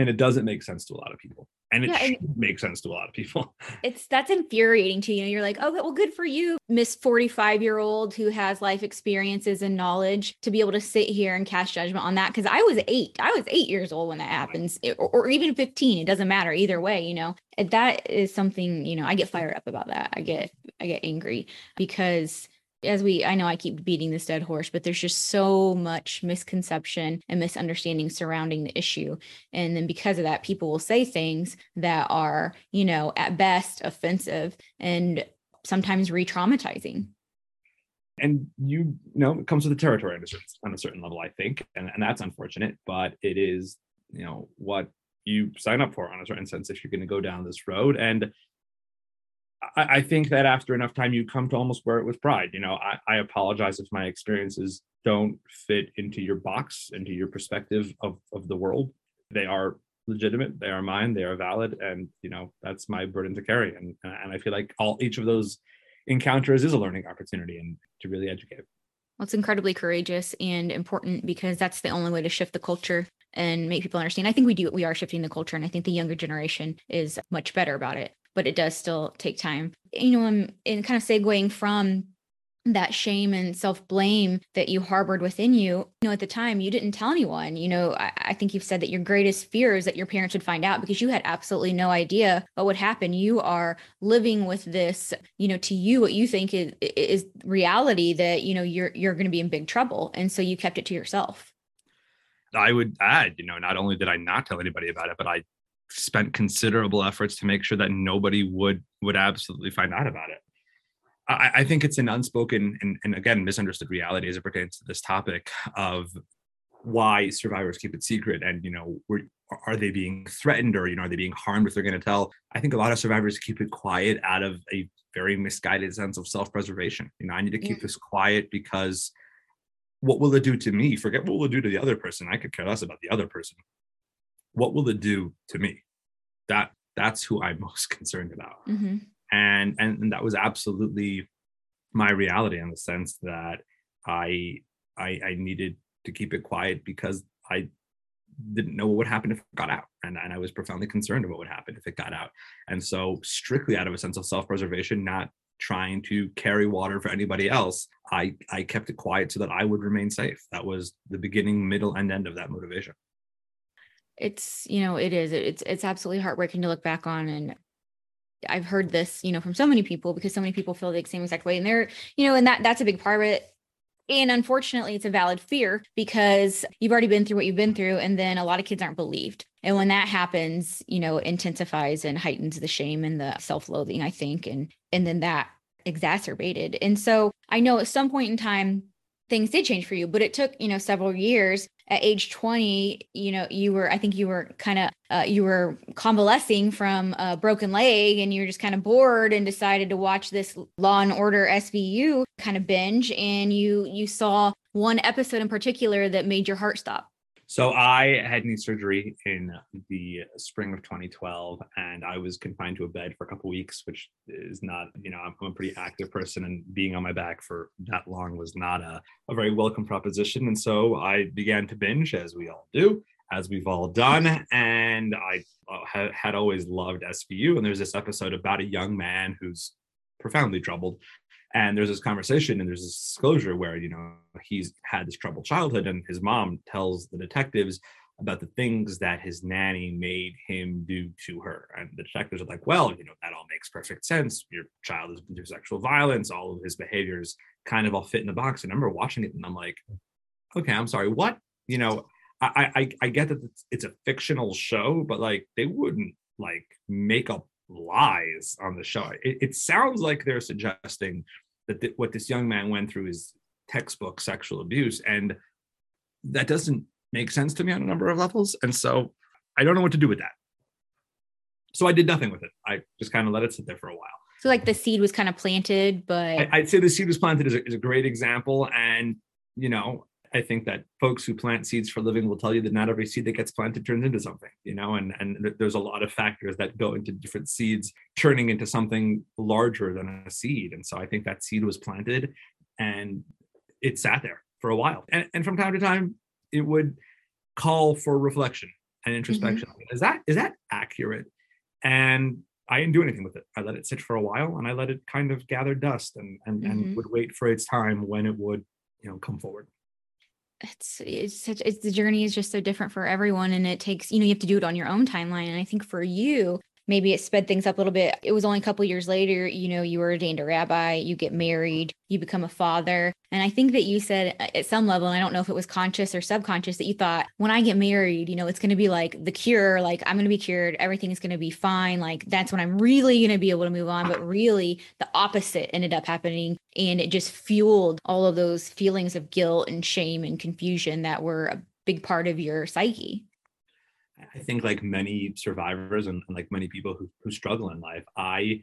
S3: And it doesn't make sense to a lot of people and it
S2: Yeah, and-
S3: make sense to a lot of people
S2: it's that's infuriating to you. You're like, oh, well, good for you, Miss 45 year old who has life experiences and knowledge to be able to sit here and cast judgment on that. Because I was eight, I was eight years old when that happens, It- or, or even 15. It doesn't matter either way, you know. That is something, you know, I get fired up about that. I get, I get angry because as we i know i keep beating this dead horse but there's just so much misconception and misunderstanding surrounding the issue. And then because of that people will say things that are you know at best offensive and sometimes re-traumatizing.
S3: And you know it comes with the territory on a certain, on a certain level i think and, and that's unfortunate but it is you know what you sign up for on a certain sense if you're going to go down this road. And I, I think that after enough time you come to almost wear it with pride you know? I, I apologize if my experiences don't fit into your box into your perspective of, of the world. They are legitimate they are mine they are valid and you know that's my burden to carry and and i feel like all each of those encounters is a learning opportunity and to really educate.
S2: Well, it's incredibly courageous and important because that's the only way to shift the culture and make people understand. I think we do we are shifting the culture and I think the younger generation is much better about it, but it does still take time. You know, I'm in kind of segueing from that shame and self-blame that you harbored within you you know at the time you didn't tell anyone. You know I, I, think you've said that your greatest fear is that your parents would find out because you had absolutely no idea what would happen. You are living with this you know to you what you think is is reality that you know you're you're going to be in big trouble. And so you kept it to yourself.
S3: I would add you know not only did i not tell anybody about it but i spent considerable efforts to make sure that nobody would would absolutely find out about it. I, I think it's an unspoken and, and again misunderstood reality as it pertains to this topic of why survivors keep it secret and you know were, are they being threatened or you know are they being harmed if they're going to tell? I think a lot of survivors keep it quiet out of a very misguided sense of self-preservation. You know i need to keep
S2: Yeah.
S3: this quiet because what will it do to me? Forget what will it do to the other person. I could care less about the other person what will it do to me? That that's who i'm most concerned about.
S2: Mm-hmm.
S3: and, and and that was absolutely my reality in the sense that I, I I needed to keep it quiet because I didn't know what would happen if it got out. And, and I was profoundly concerned of what would happen if it got out. And so strictly out of a sense of self-preservation not trying to carry water for anybody else I I kept it quiet so that I would remain safe. That was the beginning middle and end of that motivation
S2: it's you know it is it's it's absolutely heartbreaking to look back on and i've heard this you know from so many people because so many people feel the same exact way and they're you know and that that's a big part of it. And unfortunately it's a valid fear because you've already been through what you've been through and then a lot of kids aren't believed. And when that happens you know intensifies and heightens the shame and the self-loathing i think and and then that exacerbated. And so i know at some point in time things did change for you but it took you know several years. At age 20 you know you were i think you were kind of uh, you were convalescing from a broken leg and you were just kind of bored and decided to watch this law and order svu kind of binge. And you you saw one episode in particular that made your heart stop
S3: So I had knee surgery in the spring of 2012, and I was confined to a bed for a couple weeks, which is not, you know, I'm a pretty active person, and being on my back for that long was not a, a very welcome proposition. And so I began to binge, as we all do, as we've all done. And I uh, had always loved SVU. And there's this episode about a young man who's profoundly troubled and there's this conversation and there's this disclosure where you know he's had this troubled childhood and his mom tells the detectives about the things that his nanny made him do to her. And the detectives are like well you know that all makes perfect sense. Your child has been through sexual violence. All of his behaviors kind of all fit in the box. And i remember watching it and i'm like okay i'm sorry. What? You know i i, I get that it's, a fictional show but like they wouldn't like make up lies on the show. It, it sounds like they're suggesting that th- what this young man went through is textbook sexual abuse, and that doesn't make sense to me on a number of levels. And so I don't know what to do with that. So I did nothing with it. I just kind of let it sit there for a while.
S2: so like the seed was kind of planted but
S3: I, I'd say the seed was planted is a, is a great example, and you know. I think that folks who plant seeds for a living will tell you that not every seed that gets planted turns into something, you know, and and there's a lot of factors that go into different seeds turning into something larger than a seed. And so I think that seed was planted and it sat there for a while. And, and from time to time, it would call for reflection. and introspection. Mm-hmm. Is that is that accurate? And I didn't do anything with it. I let it sit for a while and I let it kind of gather dust and and, mm-hmm. and would wait for its time when it would, you know, come forward.
S2: It's it's such it's the journey is just so different for everyone and it takes, you know, you have to do it on your own timeline. And I think for you, maybe it sped things up a little bit. It was only a couple years later, you know, you were ordained a rabbi, you get married, you become a father. And I think that you said uh, at some level, and I don't know if it was conscious or subconscious, that you thought, when I get married, you know, it's going to be like the cure, like I'm going to be cured, everything is going to be fine. Like that's when I'm really going to be able to move on. But really, the opposite ended up happening. And it just fueled all of those feelings of guilt and shame and confusion that were a big part of your psyche.
S3: I think like many survivors and, and, like many people who, who struggle in life, I,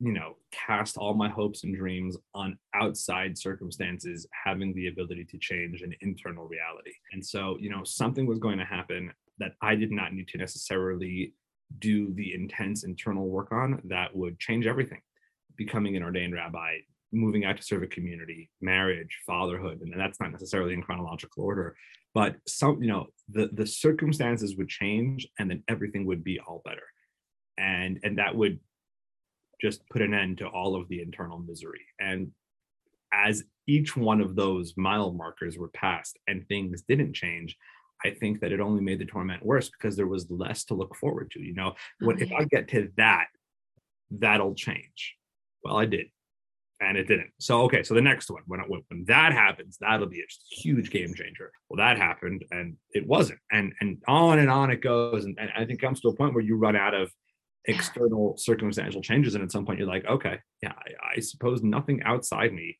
S3: you know, cast all my hopes and dreams on outside circumstances having the ability to change an internal reality. And so, you know, something was going to happen that I did not need to necessarily do the intense internal work on that would change everything. Becoming an ordained rabbi, moving out to serve a community, marriage, fatherhood, and that's not necessarily in chronological order, but some, you know, the the circumstances would change, and then everything would be all better, and and that would just put an end to all of the internal misery. And as each one of those mile markers were passed and things didn't change, I think that it only made the torment worse because there was less to look forward to. You know, what if I get to that, that'll change. Well, I did and it didn't. So okay, so the next one, when when that happens, that'll be a huge game changer. Well, that happened, and it wasn't, and and on and on it goes, and, and I think it comes to a point where you run out of external circumstantial changes, and at some point you're like, okay, yeah, I, I suppose nothing outside me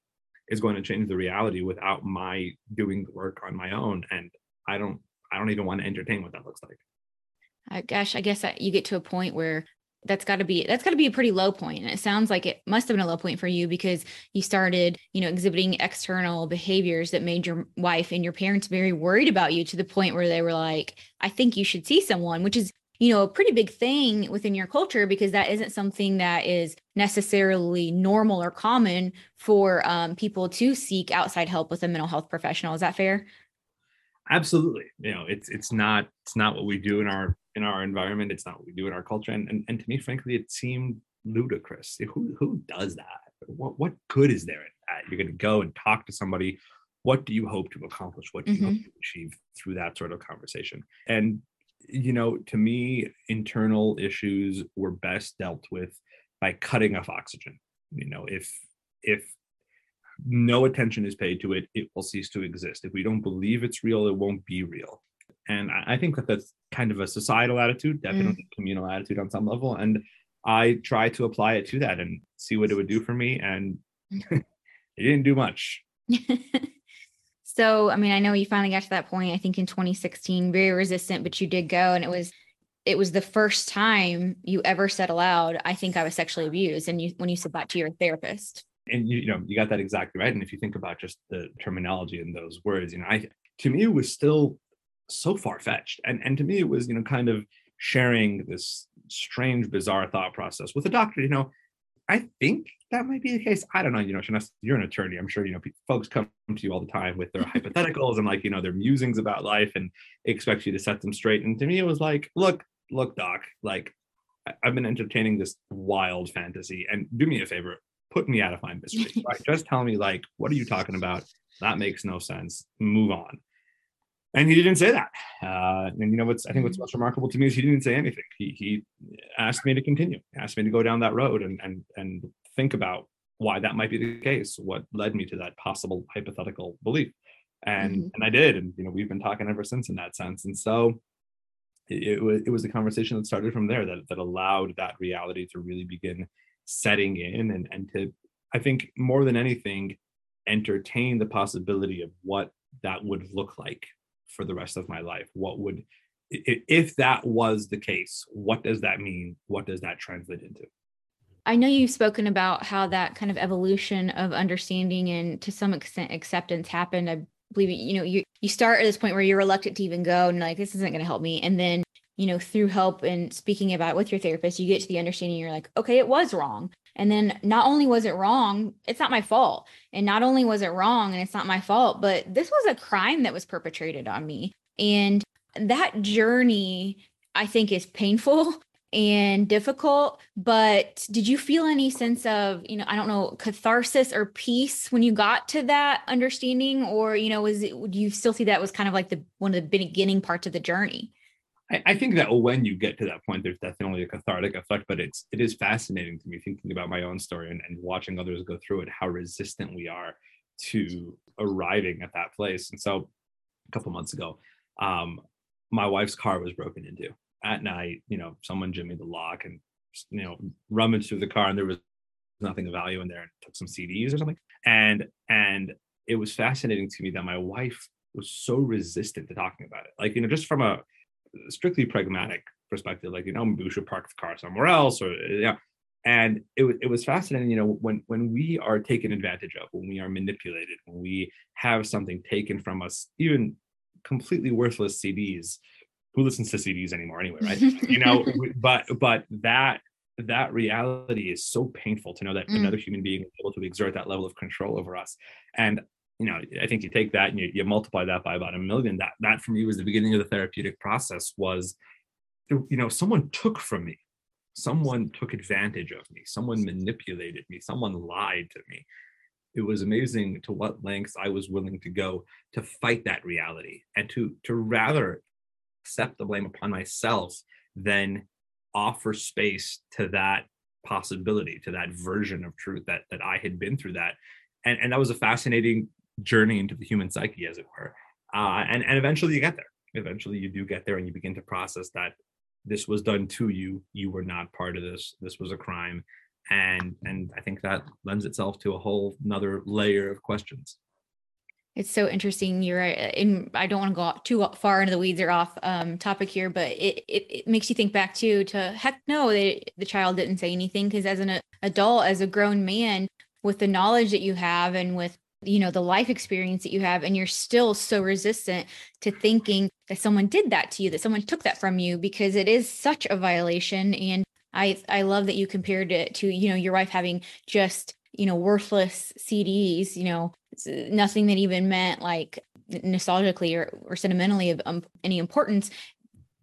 S3: is going to change the reality without my doing the work on my own, and I don't, I don't even want to entertain what that looks like.
S2: Uh, gosh, I guess you get to a point where that's got to be that's got to be a pretty low point and it sounds like it must have been a low point for you because you started you know exhibiting external behaviors that made your wife and your parents very worried about you to the point where they were like i think you should see someone which is you know a pretty big thing within your culture because that isn't something that is necessarily normal or common for um, people to seek outside help with a mental health professional. Is that fair?
S3: Absolutely. You know it's it's not it's not what we do in our in our environment it's not what we do in our culture. And and, and to me frankly it seemed ludicrous. Who who does that? What what good is there in that? You're going to go and talk to somebody. What do you hope to accomplish? What do you mm-hmm. hope to achieve through that sort of conversation? And you know to me internal issues were best dealt with by cutting off oxygen. You know if if no attention is paid to it, it will cease to exist. If we don't believe it's real, it won't be real. And I think that that's kind of a societal attitude, definitely mm. communal attitude on some level. And I try to apply it to that and see what it would do for me. And it didn't do much.
S2: so, I mean, I know you finally got to that point, I think in 2016, very resistant, but you did go and it was it was the first time you ever said aloud, I think I was sexually abused. And you when you said that to your therapist
S3: and you, you know you got that exactly right and if you think about just the terminology in those words you know i to me it was still so far-fetched and and to me it was you know kind of sharing this strange bizarre thought process with a doctor you know i think that might be the case i don't know you know you're an attorney i'm sure you know folks come to you all the time with their hypotheticals and like you know their musings about life and expect you to set them straight and to me it was like look look doc like I've been entertaining this wild fantasy and do me a favor put me out of my misery. Right? Just tell me, like, what are you talking about? That makes no sense. Move on. And he didn't say that. Uh, and you know what's I think what's mm-hmm. most remarkable to me is he didn't say anything. He he asked me to continue, asked me to go down that road and and and think about why that might be the case, what led me to that possible hypothetical belief. And mm-hmm. and I did. And you know, we've been talking ever since in that sense. And so it, it was it was a conversation that started from there that that allowed that reality to really begin setting in and, and to i think more than anything entertain the possibility of what that would look like for the rest of my life what would if that was the case what does that mean? What does that translate into?
S2: I know you've spoken about how that kind of evolution of understanding and to some extent acceptance happened. I believe you know you you start at this point where you're reluctant to even go and like this isn't going to help me. And then you know, through help and speaking about it with your therapist, you get to the understanding you're like, okay, it was wrong. And then not only was it wrong, it's not my fault. And not only was it wrong and it's not my fault, but this was a crime that was perpetrated on me. And that journey, I think, is painful and difficult but did you feel any sense of you know i don't know catharsis or peace when you got to that understanding or you know was it do you still see that was kind of like the one of the beginning parts of the journey
S3: I, I think that when you get to that point there's definitely a cathartic effect but it's it is fascinating to me thinking about my own story and, and watching others go through it how resistant we are to arriving at that place and so a couple months ago um my wife's car was broken into at night, you know, someone jimmied the lock and you know rummaged through the car, and there was nothing of value in there, and took some CDs or something. And and it was fascinating to me that my wife was so resistant to talking about it. Like you know, just from a strictly pragmatic perspective, like you know, maybe we should park the car somewhere else, or yeah. And it, it was fascinating, you know, when when we are taken advantage of, when we are manipulated, when we have something taken from us, even completely worthless CDs, who listens to CDs anymore anyway, right? you know, but but that that reality is so painful to know that mm. another human being is able to exert that level of control over us. And you know, I think you take that and you, you multiply that by about a million. That that for me was the beginning of the therapeutic process. Was you know, someone took from me, someone took advantage of me, someone manipulated me, someone lied to me. It was amazing to what lengths I was willing to go to fight that reality and to to rather accept the blame upon myself than offer space to that possibility to that version of truth that that I had been through that and and that was a fascinating journey into the human psyche as it were. Uh, and and eventually you get there. Eventually you do get there and you begin to process that this was done to you. You were not part of this. This was a crime. And and i think that lends itself to a whole another layer of questions.
S2: It's so interesting. You're uh, in. I don't want to go too far into the weeds or off um, topic here, but it, it, it makes you think back to to heck no, they, the child didn't say anything because as an adult, as a grown man, with the knowledge that you have and with you know the life experience that you have, and you're still so resistant to thinking that someone did that to you, that someone took that from you, because it is such a violation. And I I love that you compared it to you know your wife having just you know worthless CDs, you know nothing that even meant like nostalgically or, or sentimentally of um, any importance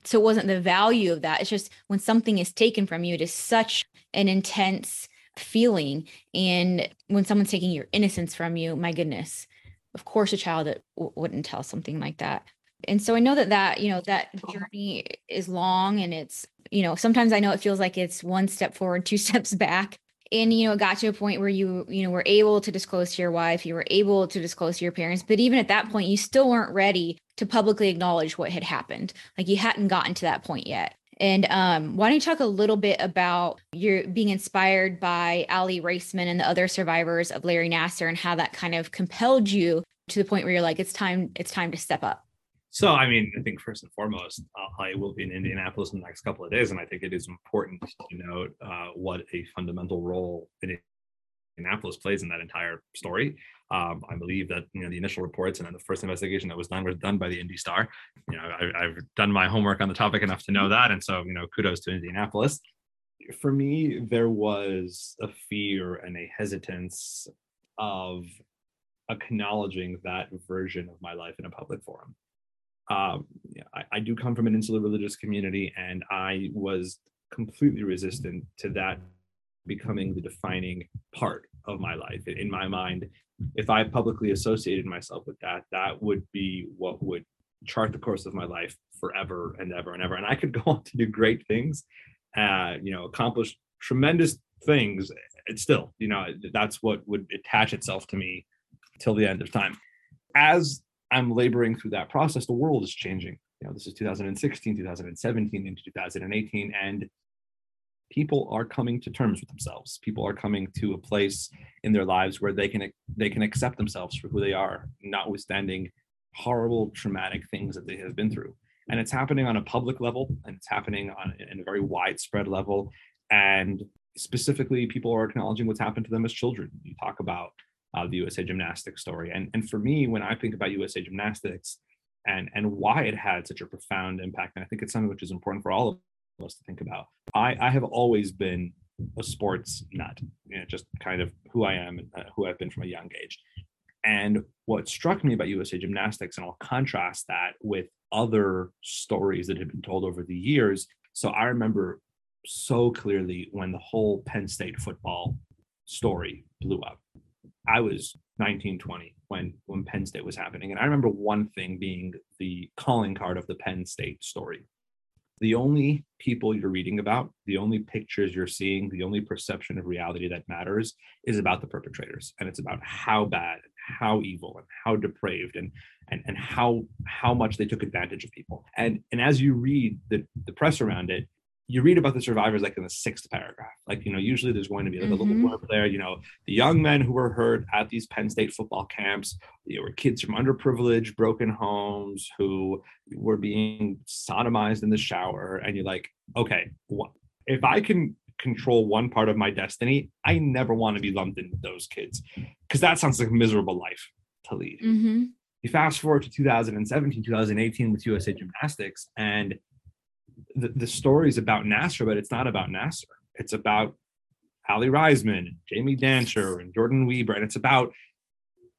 S2: so it wasn't the value of that it's just when something is taken from you it is such an intense feeling and when someone's taking your innocence from you my goodness of course a child that w- wouldn't tell something like that. And so i know that that you know that uh-huh. journey is long and it's you know sometimes i know it feels like it's one step forward two steps back. And you know it got to a point where you you know were able to disclose to your wife you were able to disclose to your parents but even at that point you still weren't ready to publicly acknowledge what had happened. Like you hadn't gotten to that point yet and um, why don't you talk a little bit about your being inspired by Aly Raisman and the other survivors of Larry Nassar and how that kind of compelled you to the point where you're like, it's time, it's time to step up.
S3: So, I mean, I think first and foremost, uh, I will be in Indianapolis in the next couple of days, and I think it is important to note uh, what a fundamental role Indianapolis plays in that entire story. Um, I believe that you know the initial reports and then the first investigation that was done was done by the Indy Star. You know, I, I've done my homework on the topic enough to know that, and so you know, kudos to Indianapolis. For me, there was a fear and a hesitance of acknowledging that version of my life in a public forum um, I, I, do come from an insular religious community, and I was completely resistant to that becoming the defining part of my life. In my mind, if I publicly associated myself with that, that would be what would chart the course of my life forever and ever and ever. And I could go on to do great things, uh, you know, accomplish tremendous things. It's still, you know, that's what would attach itself to me till the end of time. As I'm laboring through that process, the world is changing. You know, this is 2016, 2017, into 2018, and people are coming to terms with themselves. People are coming to a place in their lives where they can they can accept themselves for who they are, notwithstanding horrible, traumatic things that they have been through. And it's happening on a public level, and it's happening on in a very widespread level. And specifically, people are acknowledging what's happened to them as children. You talk about uh, the USA Gymnastics story. And, and for me, when I think about USA Gymnastics and, and why it had such a profound impact, and I think it's something which is important for all of to think about, I, I have always been a sports nut, you know, just kind of who I am, uh, who I've been from a young age. And what struck me about USA Gymnastics, and I'll contrast that with other stories that have been told over the years. So I remember so clearly when the whole Penn State football story blew up. I was 19, 20 when when Penn State was happening. And I remember one thing being the calling card of the Penn State story. The only people you're reading about, the only pictures you're seeing, the only perception of reality that matters is about the perpetrators. And it's about how bad, and how evil, and how depraved and and, and how how much they took advantage of people. And and as you read the, the press around it, you read about the survivors like in the sixth paragraph. Like, you know, usually there's going to be like mm-hmm. a little blurb there, you know, the young men who were hurt at these Penn State football camps, they were kids from underprivileged, broken homes who were being sodomized in the shower. And you're like, okay, if I can control one part of my destiny, I never want to be lumped in with those kids because that sounds like a miserable life to lead. Mm-hmm. You fast forward to 2017, 2018 with USA Gymnastics, and the, the story is about Nassar, but it's not about Nassar. It's about Aly Raisman, Jamie Dantzscher, and Jordan Wieber, and it's about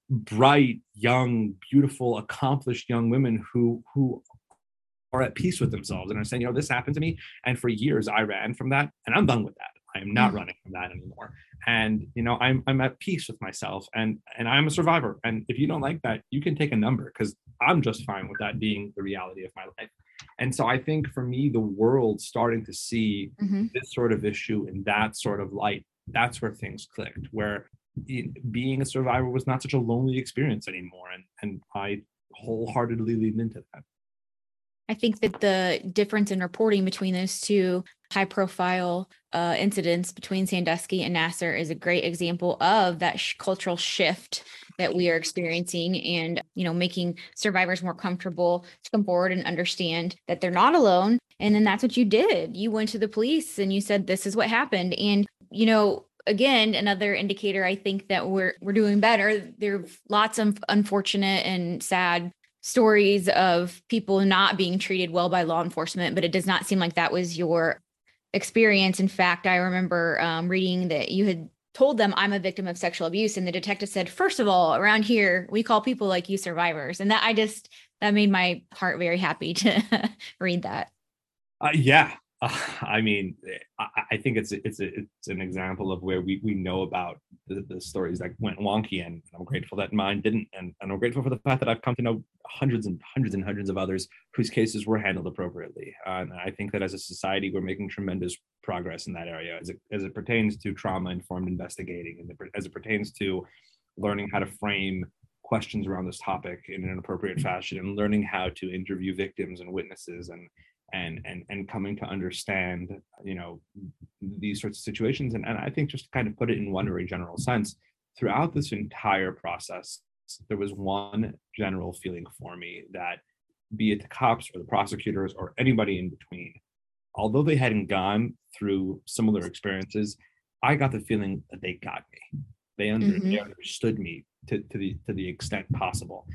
S3: bright, young, beautiful, accomplished young women who who are at peace with themselves and are saying, you know, this happened to me. And for years I ran from that, and I'm done with that. I am not mm. running from that anymore. And you know, I'm I'm at peace with myself and and I'm a survivor. And if you don't like that, you can take a number because I'm just fine with that being the reality of my life. And so I think for me, the world starting to see mm-hmm. this sort of issue in that sort of light, that's where things clicked, where being a survivor was not such a lonely experience anymore. And, and I wholeheartedly leaned into that.
S2: I think that the difference in reporting between those two high profile uh, incidents between Sandusky and Nassar is a great example of that sh- cultural shift that we are experiencing and you know making survivors more comfortable to come forward and understand that they're not alone and then that's what you did. You went to the police and you said this is what happened. And you know again another indicator i think that we're we're doing better. There're lots of unfortunate and sad stories of people not being treated well by law enforcement but it does not seem like that was your experience in fact i remember um, reading that you had told them I'm a victim of sexual abuse. And the detective said, first of all, around here, we call people like you survivors. And that I just, that made my heart very happy to read that.
S3: Uh, yeah. Uh, I mean, I, I, think it's it's a, it's an example of where we we know about the, the, stories that went wonky, and I'm grateful that mine didn't, and, and I'm grateful for the fact that I've come to know hundreds and hundreds and hundreds of others whose cases were handled appropriately. Uh, and I think that as a society, we're making tremendous progress in that area as it as it pertains to trauma informed investigating, and as it pertains to learning how to frame questions around this topic in an appropriate fashion, and learning how to interview victims and witnesses and and and and coming to understand you know these sorts of situations and, and i think just to kind of put it in one very general sense throughout this entire process there was one general feeling for me that be it the cops or the prosecutors or anybody in between although they hadn't gone through similar experiences i got the feeling that they got me they, under, mm-hmm. they understood me to, to the to the extent possible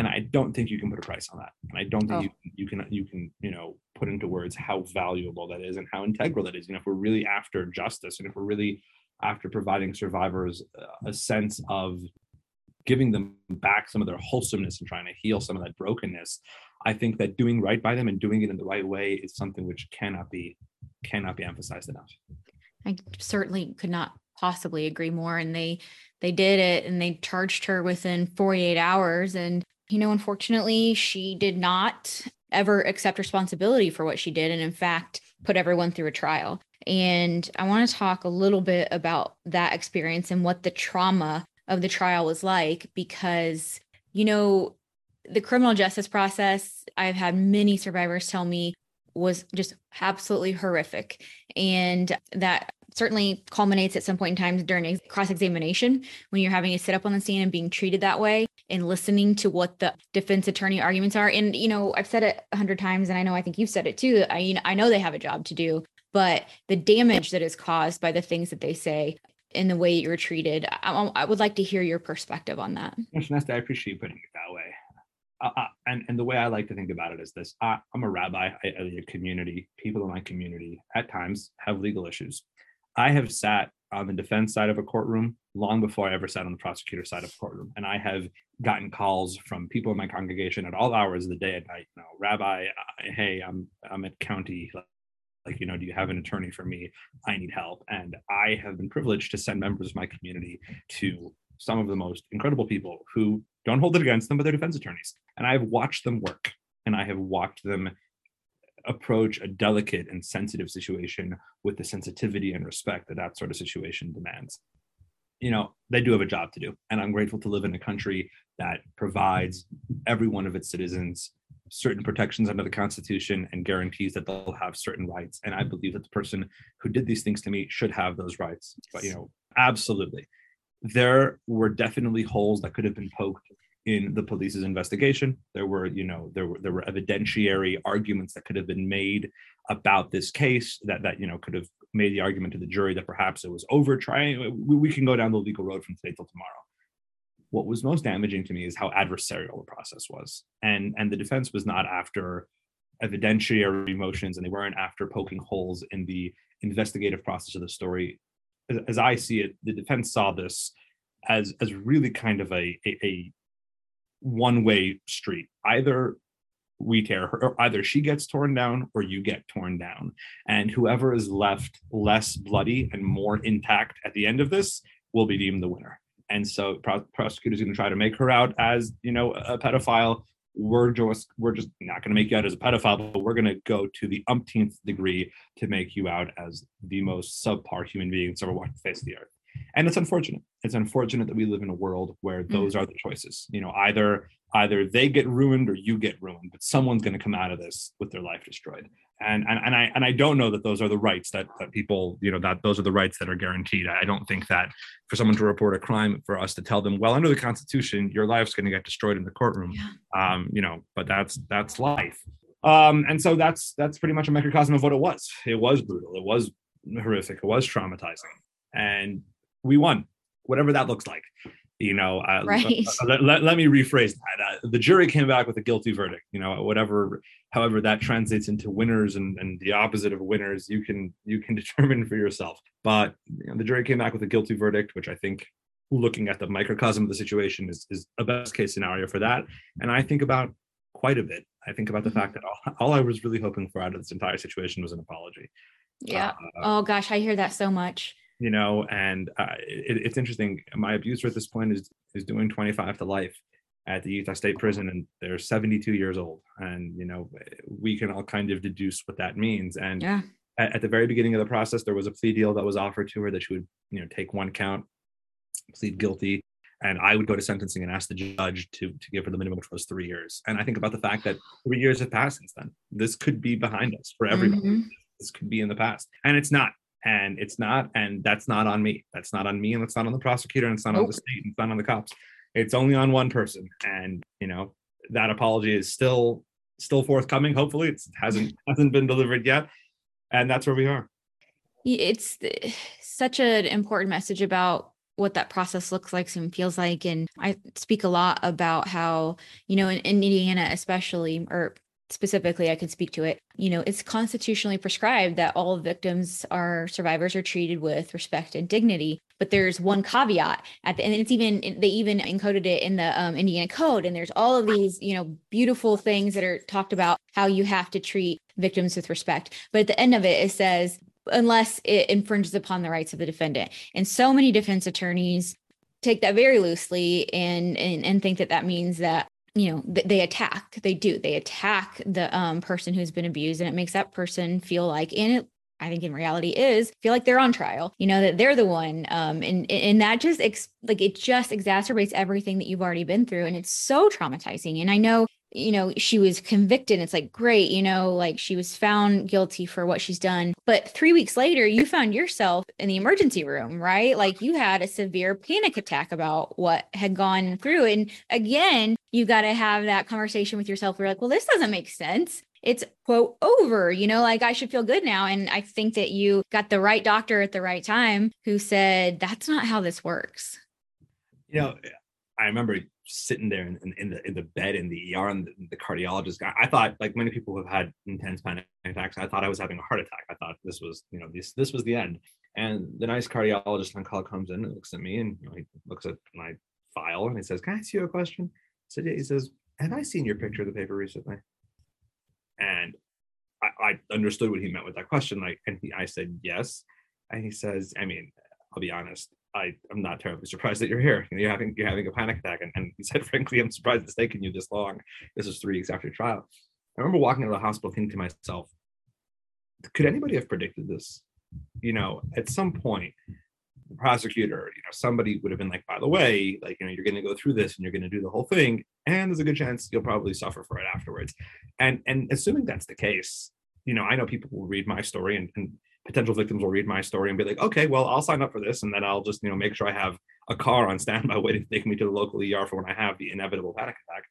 S3: and I don't think you can put a price on that. And I don't think oh. you, you can you can you know put into words how valuable that is and how integral that is. You know, if we're really after justice and if we're really after providing survivors a sense of giving them back some of their wholesomeness and trying to heal some of that brokenness, I think that doing right by them and doing it in the right way is something which cannot be cannot be emphasized enough.
S2: I certainly could not possibly agree more. And they they did it and they charged her within 48 hours and you know, unfortunately, she did not ever accept responsibility for what she did. And in fact, put everyone through a trial. And I want to talk a little bit about that experience and what the trauma of the trial was like, because, you know, the criminal justice process, I've had many survivors tell me was just absolutely horrific. And that certainly culminates at some point in time during cross examination when you're having to sit up on the stand and being treated that way and listening to what the defense attorney arguments are. And, you know, I've said it a hundred times, and I know I think you've said it too. I, you know, I know they have a job to do, but the damage that is caused by the things that they say in the way you're treated, I, I would like to hear your perspective on that.
S3: Nesta, I appreciate you putting it that way. Uh, and, and the way I like to think about it is this I, am a rabbi, I lead a community, people in my community at times have legal issues. I have sat on the defense side of a courtroom long before I ever sat on the prosecutor side of a courtroom. And I have gotten calls from people in my congregation at all hours of the day and night. You know, Rabbi, hey, I'm I'm at county. Like, you know, do you have an attorney for me? I need help. And I have been privileged to send members of my community to some of the most incredible people who don't hold it against them, but they're defense attorneys. And I've watched them work and I have watched them approach a delicate and sensitive situation with the sensitivity and respect that that sort of situation demands. You know they do have a job to do and i'm grateful to live in a country that provides every one of its citizens certain protections under the constitution and guarantees that they'll have certain rights and i believe that the person who did these things to me should have those rights. But you know absolutely. There were definitely holes that could have been poked in the police's investigation. There were, you know, there were there were evidentiary arguments that could have been made about this case that that you know could have made the argument to the jury that perhaps it was over trying. We, we can go down the legal road from today till tomorrow. What was most damaging to me is how adversarial the process was, and and the defense was not after evidentiary motions, and they weren't after poking holes in the investigative process of the story. As, as I see it, the defense saw this as as really kind of a, a, a one way street. Either we tear her, or either she gets torn down or you get torn down. And whoever is left less bloody and more intact at the end of this will be deemed the winner. And so pro- prosecutors going to try to make her out as, you know, a pedophile. We're just we're just not going to make you out as a pedophile, but we're going to go to the umpteenth degree to make you out as the most subpar human being that's ever walked the face of the earth and it's unfortunate. It's unfortunate that we live in a world where mm. those mm. are the choices. You know either either they get ruined or you get ruined but someone's going to come out of this with their life destroyed. And, and and i and i don't know that those are the rights that that people you know that those are the rights that are guaranteed. I don't think that for someone to report a crime for us to tell them well under the constitution your life's going to get destroyed in the courtroom. Yeah. um you know but that's that's life. Um and so that's that's pretty much a microcosm of what it was. It was brutal. It was horrific. It was traumatizing. And we won, whatever that looks like. You know, uh, right. let, let, let, me rephrase that. Uh, the jury came back with a guilty verdict. You know, whatever, however that translates into winners and, and the opposite of winners, you can you can determine for yourself. But you know, the jury came back with a guilty verdict, which I think, looking at the microcosm of the situation, is is a best case scenario for that. And I think about quite a bit. I think about the mm-hmm. fact that all, all I was really hoping for out of this entire situation was an apology.
S2: Yeah. Uh, oh gosh, I hear that so much
S3: you know and uh, it, it's interesting my abuser at this point is is doing 25 to life at the utah state prison and they're 72 years old and you know we can all kind of deduce what that means and yeah. at, at the very beginning of the process there was a plea deal that was offered to her that she would you know take one count plead guilty and I would go to sentencing and ask the judge to to give her the minimum, which was three years. And I think about the fact that three years have passed since then. This could be behind us for everybody. Mm-hmm. This could be in the past, and it's not and it's not and that's not on me. That's not on me and it's not on the prosecutor and it's not nope. on the state and it's not on the cops. It's only on one person and you know that apology is still still forthcoming. Hopefully it hasn't hasn't been delivered yet and that's where we are.
S2: It's such an important message about what that process looks like and feels like and i speak a lot about how you know in, in indiana especially or specifically, I can speak to it. You know, it's constitutionally prescribed that all victims are survivors are treated with respect and dignity. But there's one caveat at the, end, it's even they even encoded it in the um, Indiana Code. And there's all of these, you know, beautiful things that are talked about how you have to treat victims with respect. But at the end of it, it says unless it infringes upon the rights of the defendant. And so many defense attorneys take that very loosely and, and and think that that means that you know they attack they do they attack the um, person who's been abused and it makes that person feel like and it I think in reality is feel like they're on trial, you know, that they're the one. Um, and, and that just ex- like it just exacerbates everything that you've already been through. And it's so traumatizing. And I know you know, she was convicted. It's like, great, you know, like she was found guilty for what she's done. But three weeks later, you found yourself in the emergency room, right? Like you had a severe panic attack about what had gone through. And again, you got to have that conversation with yourself you're like, well, this doesn't make sense. It's quote over, you know, like I should feel good now. And I think that you got the right doctor at the right time who said, that's not how this works.
S3: You know, I remember sitting there in, in, in, the in the bed in the ER and the, the cardiologist guy. I thought, like many people who have had intense panic attacks, I thought I was having a heart attack. I thought this was, you know, this this was the end. And the nice cardiologist on call comes in and looks at me and you know, he looks at my file and he says, Can I ask you a question? I said, Yeah. He says, Have I seen your picture of the paper recently? And I, I understood what he meant with that question. Like, and he, I said, Yes. And he says, I mean, I'll be honest, I, I'm not terribly surprised that you're here. You're having you're having a panic attack. And, and he said, frankly, I'm surprised it's taken you this long. This is three weeks after trial. I remember walking out of the hospital thinking to myself, could anybody have predicted this? You know, at some point, the prosecutor, you know, somebody would have been like, by the way, like, you know, you're going to go through this and you're going to do the whole thing, and there's a good chance you'll probably suffer for it afterwards. And and assuming that's the case, you know, I know people will read my story and, and potential victims will read my story and be like, okay, well, I'll sign up for this, and then I'll just, you know, make sure I have a car on standby waiting to take me to the local ER for when I have the inevitable panic attack.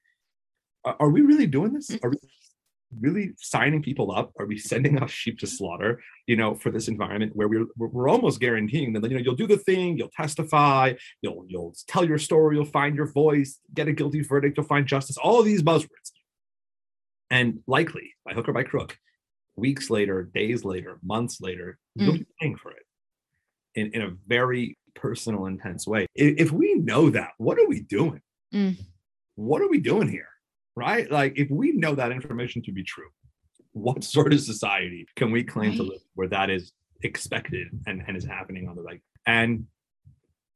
S3: Are we really doing this? Are we really signing people up? Are we sending off sheep to slaughter? You know, for this environment where we're we're almost guaranteeing that you know you'll do the thing, you'll testify, you'll you'll tell your story, you'll find your voice, get a guilty verdict, you'll find justice. All of these buzzwords, and likely by hook or by crook, weeks later, days later, months later, you'll mm. be paying for it in in a very personal, intense way. If we know that, what are we doing? Mm. What are we doing here? right? Like if we know that information to be true, what sort of society can we claim right. to live where that is expected and, and is happening on the right? And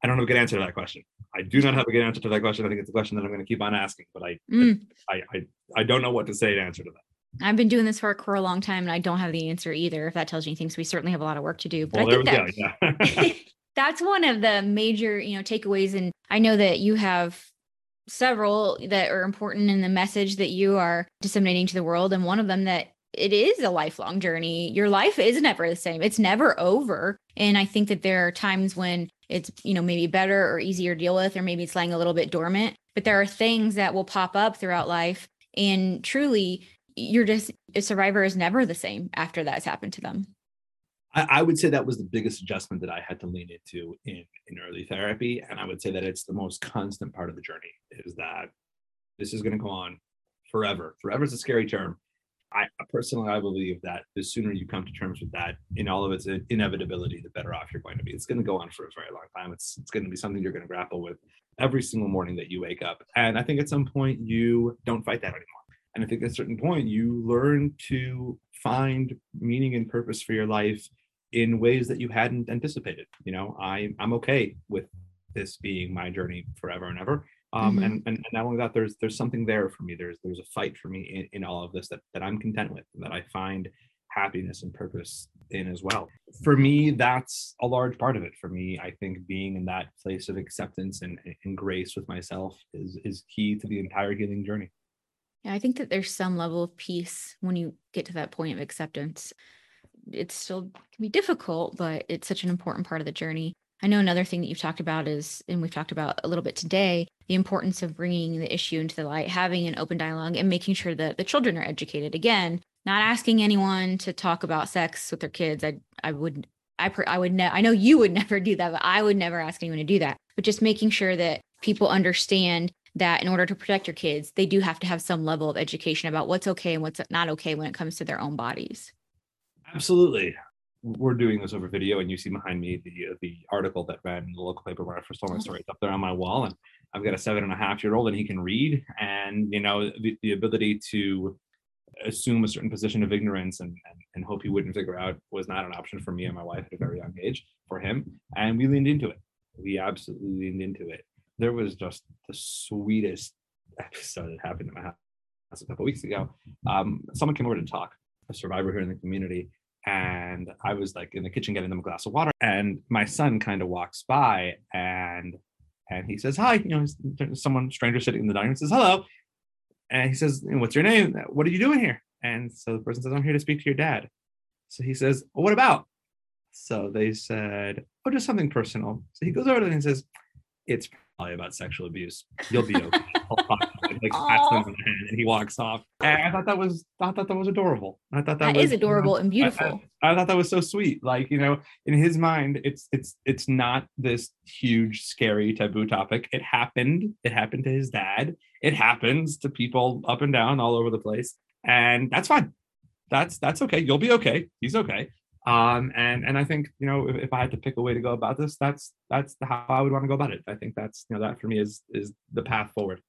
S3: I don't have a good answer to that question. I do not have a good answer to that question. I think it's a question that I'm going to keep on asking, but I, mm. I, I, I don't know what to say to answer to that.
S2: I've been doing this work for a long time and I don't have the answer either. If that tells you anything, so we certainly have a lot of work to do. But well, I think that, yeah. that's one of the major, you know, takeaways. And I know that you have several that are important in the message that you are disseminating to the world. And one of them that it is a lifelong journey. Your life is never the same. It's never over. And I think that there are times when it's, you know, maybe better or easier to deal with, or maybe it's lying a little bit dormant. But there are things that will pop up throughout life. And truly, you're just a survivor is never the same after that's happened to them.
S3: I, I, would say that was the biggest adjustment that I had to lean into in, in early therapy. And I would say that it's the most constant part of the journey is that this is going to go on forever. Forever is a scary term. I personally, I believe that the sooner you come to terms with that in all of its inevitability, the better off you're going to be. It's going to go on for a very long time. It's, it's going to be something you're going to grapple with every single morning that you wake up. And I think at some point you don't fight that anymore. And I think at a certain point you learn to find meaning and purpose for your life in ways that you hadn't anticipated. You know, I I'm okay with this being my journey forever and ever. Um, mm-hmm. and, and, and not only that, there's there's something there for me. There's there's a fight for me in, in all of this that that I'm content with, that I find happiness and purpose in as well. For me, that's a large part of it. For me, I think being in that place of acceptance and, and grace with myself is is key to the entire healing journey.
S2: Yeah, I think that there's some level of peace when you get to that point of acceptance it still can be difficult, but it's such an important part of the journey. I know another thing that you've talked about is, and we've talked about a little bit today, the importance of bringing the issue into the light, having an open dialogue, and making sure that the children are educated. Again, not asking anyone to talk about sex with their kids. I, I would, I, I would, ne- I know you would never do that, but I would never ask anyone to do that. But just making sure that people understand that in order to protect your kids, they do have to have some level of education about what's okay and what's not okay when it comes to their own bodies.
S3: Absolutely. We're doing this over video, and you see behind me the uh, the article that ran in the local paper when I first told my story. It's up there on my wall, and I've got a seven and a half year old, and he can read, and you know the, the ability to assume a certain position of ignorance and, and, and hope he wouldn't figure out was not an option for me and my wife at a very young age for him. And we leaned into it. We absolutely leaned into it. There was just the sweetest episode that happened in my house a couple weeks ago. Um, someone came over to talk, a survivor here in the community, and I was like in the kitchen getting them a glass of water, and my son kind of walks by and and he says hi. You know, someone stranger sitting in the dining room says hello, and he says, "What's your name? What are you doing here?" And so the person says, "I'm here to speak to your dad." So he says, well, "What about?" So they said, "Oh, just something personal." So he goes over to them and says, "It's probably about sexual abuse. You'll be okay." like pats him on the hand and he walks off. And I thought that was I thought that was adorable. I thought that,
S2: that
S3: was,
S2: is adorable you know, and beautiful.
S3: I, I, I, thought that was so sweet. Like, you know, in his mind, it's it's it's not this huge, scary taboo topic. It happened. It happened to his dad. It happens to people up and down all over the place. And that's fine. That's that's okay. You'll be okay. He's okay. Um, and and I think you know if, if I had to pick a way to go about this, that's that's how I would want to go about it. I think that's you know that for me is is the path forward.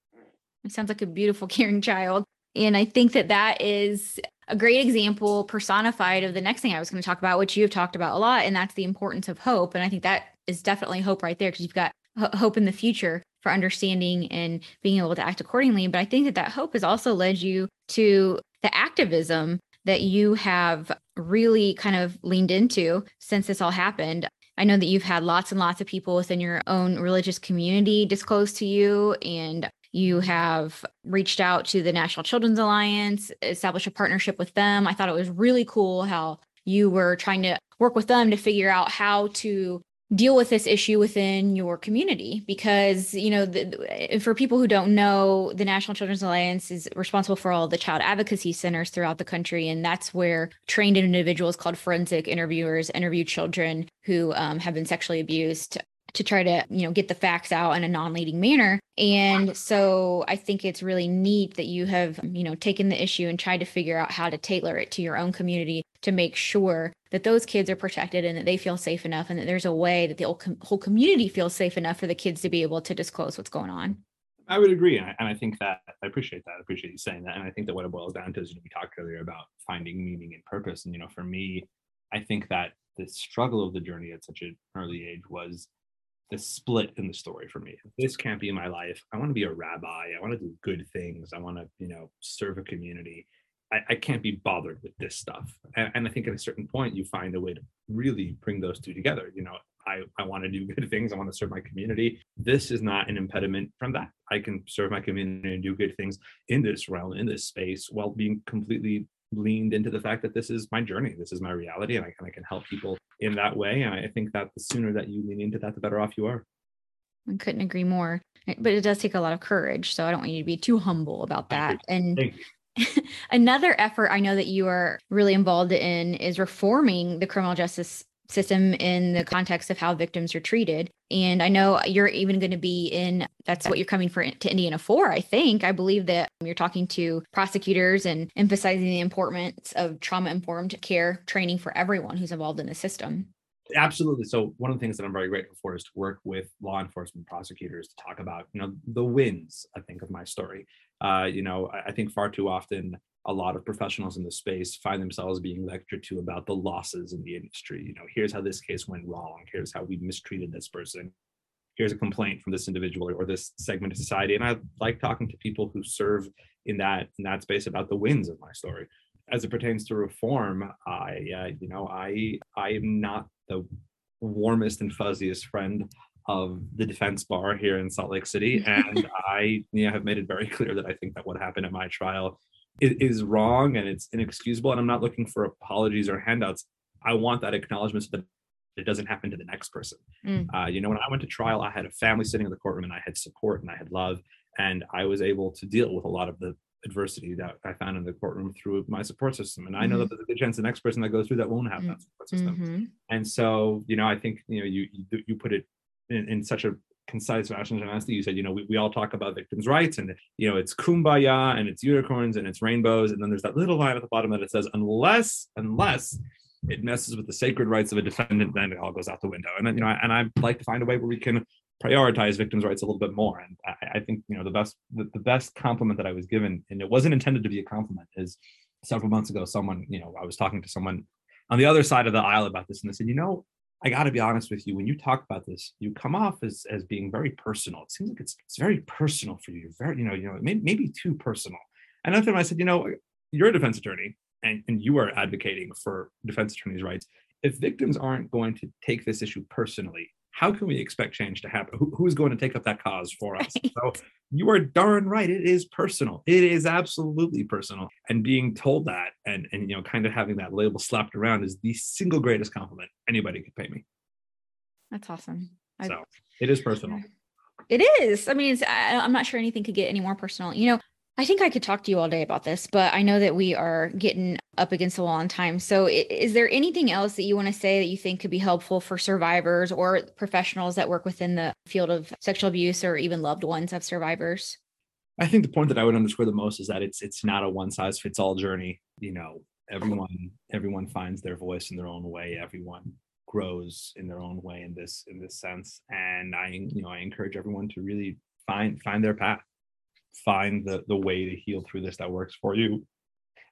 S2: It sounds like a beautiful, caring child, and I think that that is a great example personified of the next thing I was going to talk about, which you have talked about a lot, and that's the importance of hope. And I think that is definitely hope right there because you've got hope in the future for understanding and being able to act accordingly. But I think that that hope has also led you to the activism that you have really kind of leaned into since this all happened. I know that you've had lots and lots of people within your own religious community disclose to you, and you have reached out to the National Children's Alliance, established a partnership with them. I thought it was really cool how you were trying to work with them to figure out how to deal with this issue within your community because you know the, for people who don't know the national children's alliance is responsible for all the child advocacy centers throughout the country and that's where trained individuals called forensic interviewers interview children who um, have been sexually abused to try to you know get the facts out in a non-leading manner. And so i think it's really neat that you have you know taken the issue and tried to figure out how to tailor it to your own community to make sure that those kids are protected and that they feel safe enough and that there's a way that the whole community feels safe enough for the kids to be able to disclose what's going on.
S3: I would agree, and I, and I, think that I appreciate that. I appreciate you saying that, and I think that what it boils down to is you know, we talked earlier about finding meaning and purpose, and you know, for me, I think that the struggle of the journey at such an early age was the split in the story for me. This can't be my life. I want to be a rabbi. I want to do good things. I want to, you know, serve a community. I, I can't be bothered with this stuff. And, and, I think at a certain point, you find a way to really bring those two together. You know, I, I want to do good things. I want to serve my community. This is not an impediment from that. I can serve my community and do good things in this realm, in this space, while being completely leaned into the fact that this is my journey, this is my reality, and I, and I can help people in that way. And I think that the sooner that you lean into that, the better off you are.
S2: I couldn't agree more. Eh, but it does take a lot of courage. So I don't want you to be too humble about that. And another effort I know that you are really involved in is reforming the criminal justice system in the context of how victims are treated. And I know you're even going to be in that's what you're coming for to Indiana for, I think. I believe that you're talking to prosecutors and emphasizing the importance of trauma informed care training for everyone who's involved in the system.
S3: Absolutely. So one of the things that I'm very grateful for is to work with law enforcement prosecutors to talk about, you know, the wins, I think, of my story. Uh, you know, I, I think far too often a lot of professionals in the space find themselves being lectured to about the losses in the industry. You know, here's how this case went wrong. Here's how we mistreated this person. Here's a complaint from this individual or this segment of society. And I like talking to people who serve in that in that space about the wins of my story. As it pertains to reform, I uh, you know I I am not the warmest and fuzziest friend of the defense bar here in Salt Lake City, and I you know, have made it very clear that I think that what happened at my trial is wrong and it's inexcusable and i'm not looking for apologies or handouts i want that acknowledgement so that it doesn't happen to the next person mm. uh, you know when i went to trial i had a family sitting in the courtroom and i had support and i had love and i was able to deal with a lot of the adversity that i found in the courtroom through my support system and i know mm-hmm. that there's a good chance the next person that goes through that won't have that support system mm-hmm. and so you know i think you know you you, you put it in, in such a concise fashion honesty you said you know we, we all talk about victims rights and you know it's kumbaya and it's unicorns and it's rainbows. And then there's that little line at the bottom that it says unless unless it messes with the sacred rights of a defendant then it all goes out the window. And then you know and i'd like to find a way where we can prioritize victims rights a little bit more. And i, I think you know the best the, the best compliment that i was given and it wasn't intended to be a compliment is several months ago someone you know i was talking to someone on the other side of the aisle about this and they said you know I got to be honest with you. When you talk about this, you come off as, as being very personal. It seems like it's, it's very personal for you. You're Very, you know, you know, maybe, maybe too personal. And I said, you know, you're a defense attorney and, and you are advocating for defense attorneys' rights. If victims aren't going to take this issue personally, how can we expect change to happen? Who, who's going to take up that cause for us? So you are darn right. It is personal. It is absolutely personal. And being told that and, and you know, kind of having that label slapped around is the single greatest compliment anybody could pay me.
S2: That's awesome.
S3: So I, it is personal.
S2: It is. I mean, I, I'm not sure anything could get any more personal. You know, I think I could talk to you all day about this, but I know that we are getting up against the wall on time. So, is there anything else that you want to say that you think could be helpful for survivors or professionals that work within the field of sexual abuse or even loved ones of survivors?
S3: I think the point that I would underscore the most is that it's it's not a one size fits all journey. You know, everyone everyone finds their voice in their own way everyone grows in their own way in this in this sense and i you know i encourage everyone to really find find their path find the the way to heal through this that works for you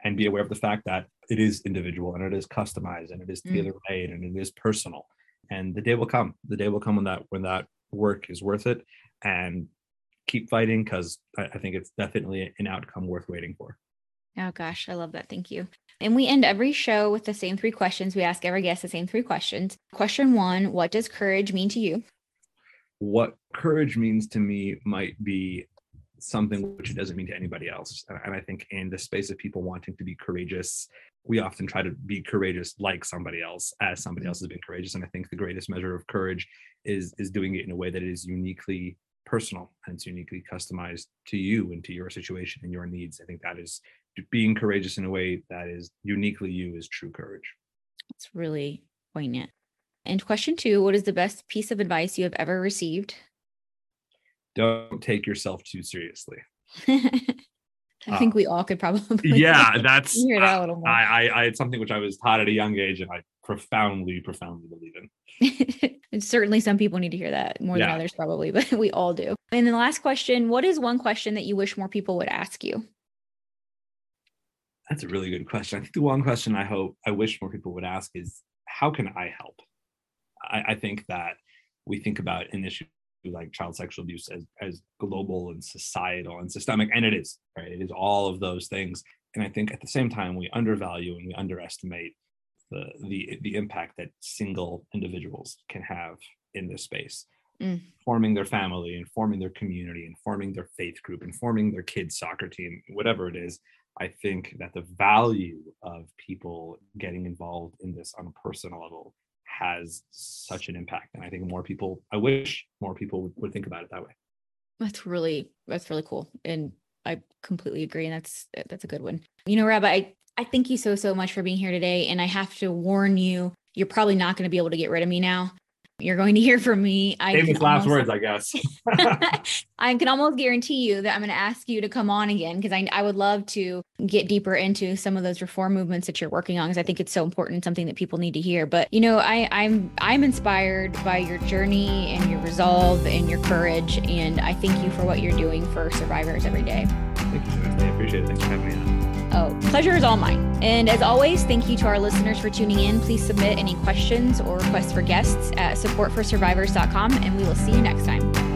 S3: and be aware of the fact that it is individual and it is customized and it is
S2: Mm.
S3: tailor made and it is personal and the day will come the day will come when that when that work is worth it and keep fighting because I, I think it's definitely an outcome worth waiting for
S2: Oh gosh, I love that. Thank you. And we end every show with the same three questions. We ask every guest the same three questions. Question one What does courage mean to you?
S3: what courage means to me might be something which it doesn't mean to anybody else. And- I think in the space of people wanting to be courageous, we often try to be courageous like somebody else, as somebody else has been courageous. And I think the greatest measure of courage is is doing it in a way that is uniquely personal and it's uniquely customized to you and to your situation and your needs. I think that is being courageous in a way that is uniquely you is true courage.
S2: It's really poignant. And question two What is the best piece of advice you have ever received?
S3: Don't take yourself too seriously.
S2: I think um, we all could probably
S3: Yeah, that's
S2: hear that a little more.
S3: I, I, I it's something which I was taught at a young age, and I profoundly, profoundly believe in.
S2: And certainly some people need to hear that more than others, probably, but we all do. And the last question What is one question that you wish more people would ask you?
S3: That's a really good question. I think the one question I hope I wish more people would ask is, how can I help? I, I think that we think about an issue like child sexual abuse as, as global and societal and systemic, and it is, right? It is all of those things. And I think at the same time, we undervalue and we underestimate the the the impact that single individuals can have in this space.
S2: Mm.
S3: Forming their family and forming their community and forming their faith group and forming their kids' soccer team, whatever it is, I think that the value of people getting involved in this on a personal level has such an impact. And I think more people, I wish more people would, would think about it that way.
S2: That's really that's really cool. And I completely agree. And that's that's a good one. You know, Rabbi, I, I thank you so so much for being here today. And I have to warn you, you're probably not going to be able to get rid of me now. You're going to hear from me. I
S3: Famous last
S2: almost-
S3: words, I guess.
S2: I can almost guarantee you that I'm going to ask you to come on again because I, I would love to get deeper into some of those reform movements that you're working on because I think it's so important and something that people need to hear. But you know, I, I'm I'm inspired by your journey and your resolve and your courage, and I thank you for what you're doing for survivors every day.
S3: Thank you. I appreciate it. Thanks for having me on.
S2: Oh, pleasure is all mine. And as always, thank you to our listeners for tuning in. Please submit any questions or requests for guests at supportforsurvivors.com, and we will see you next time.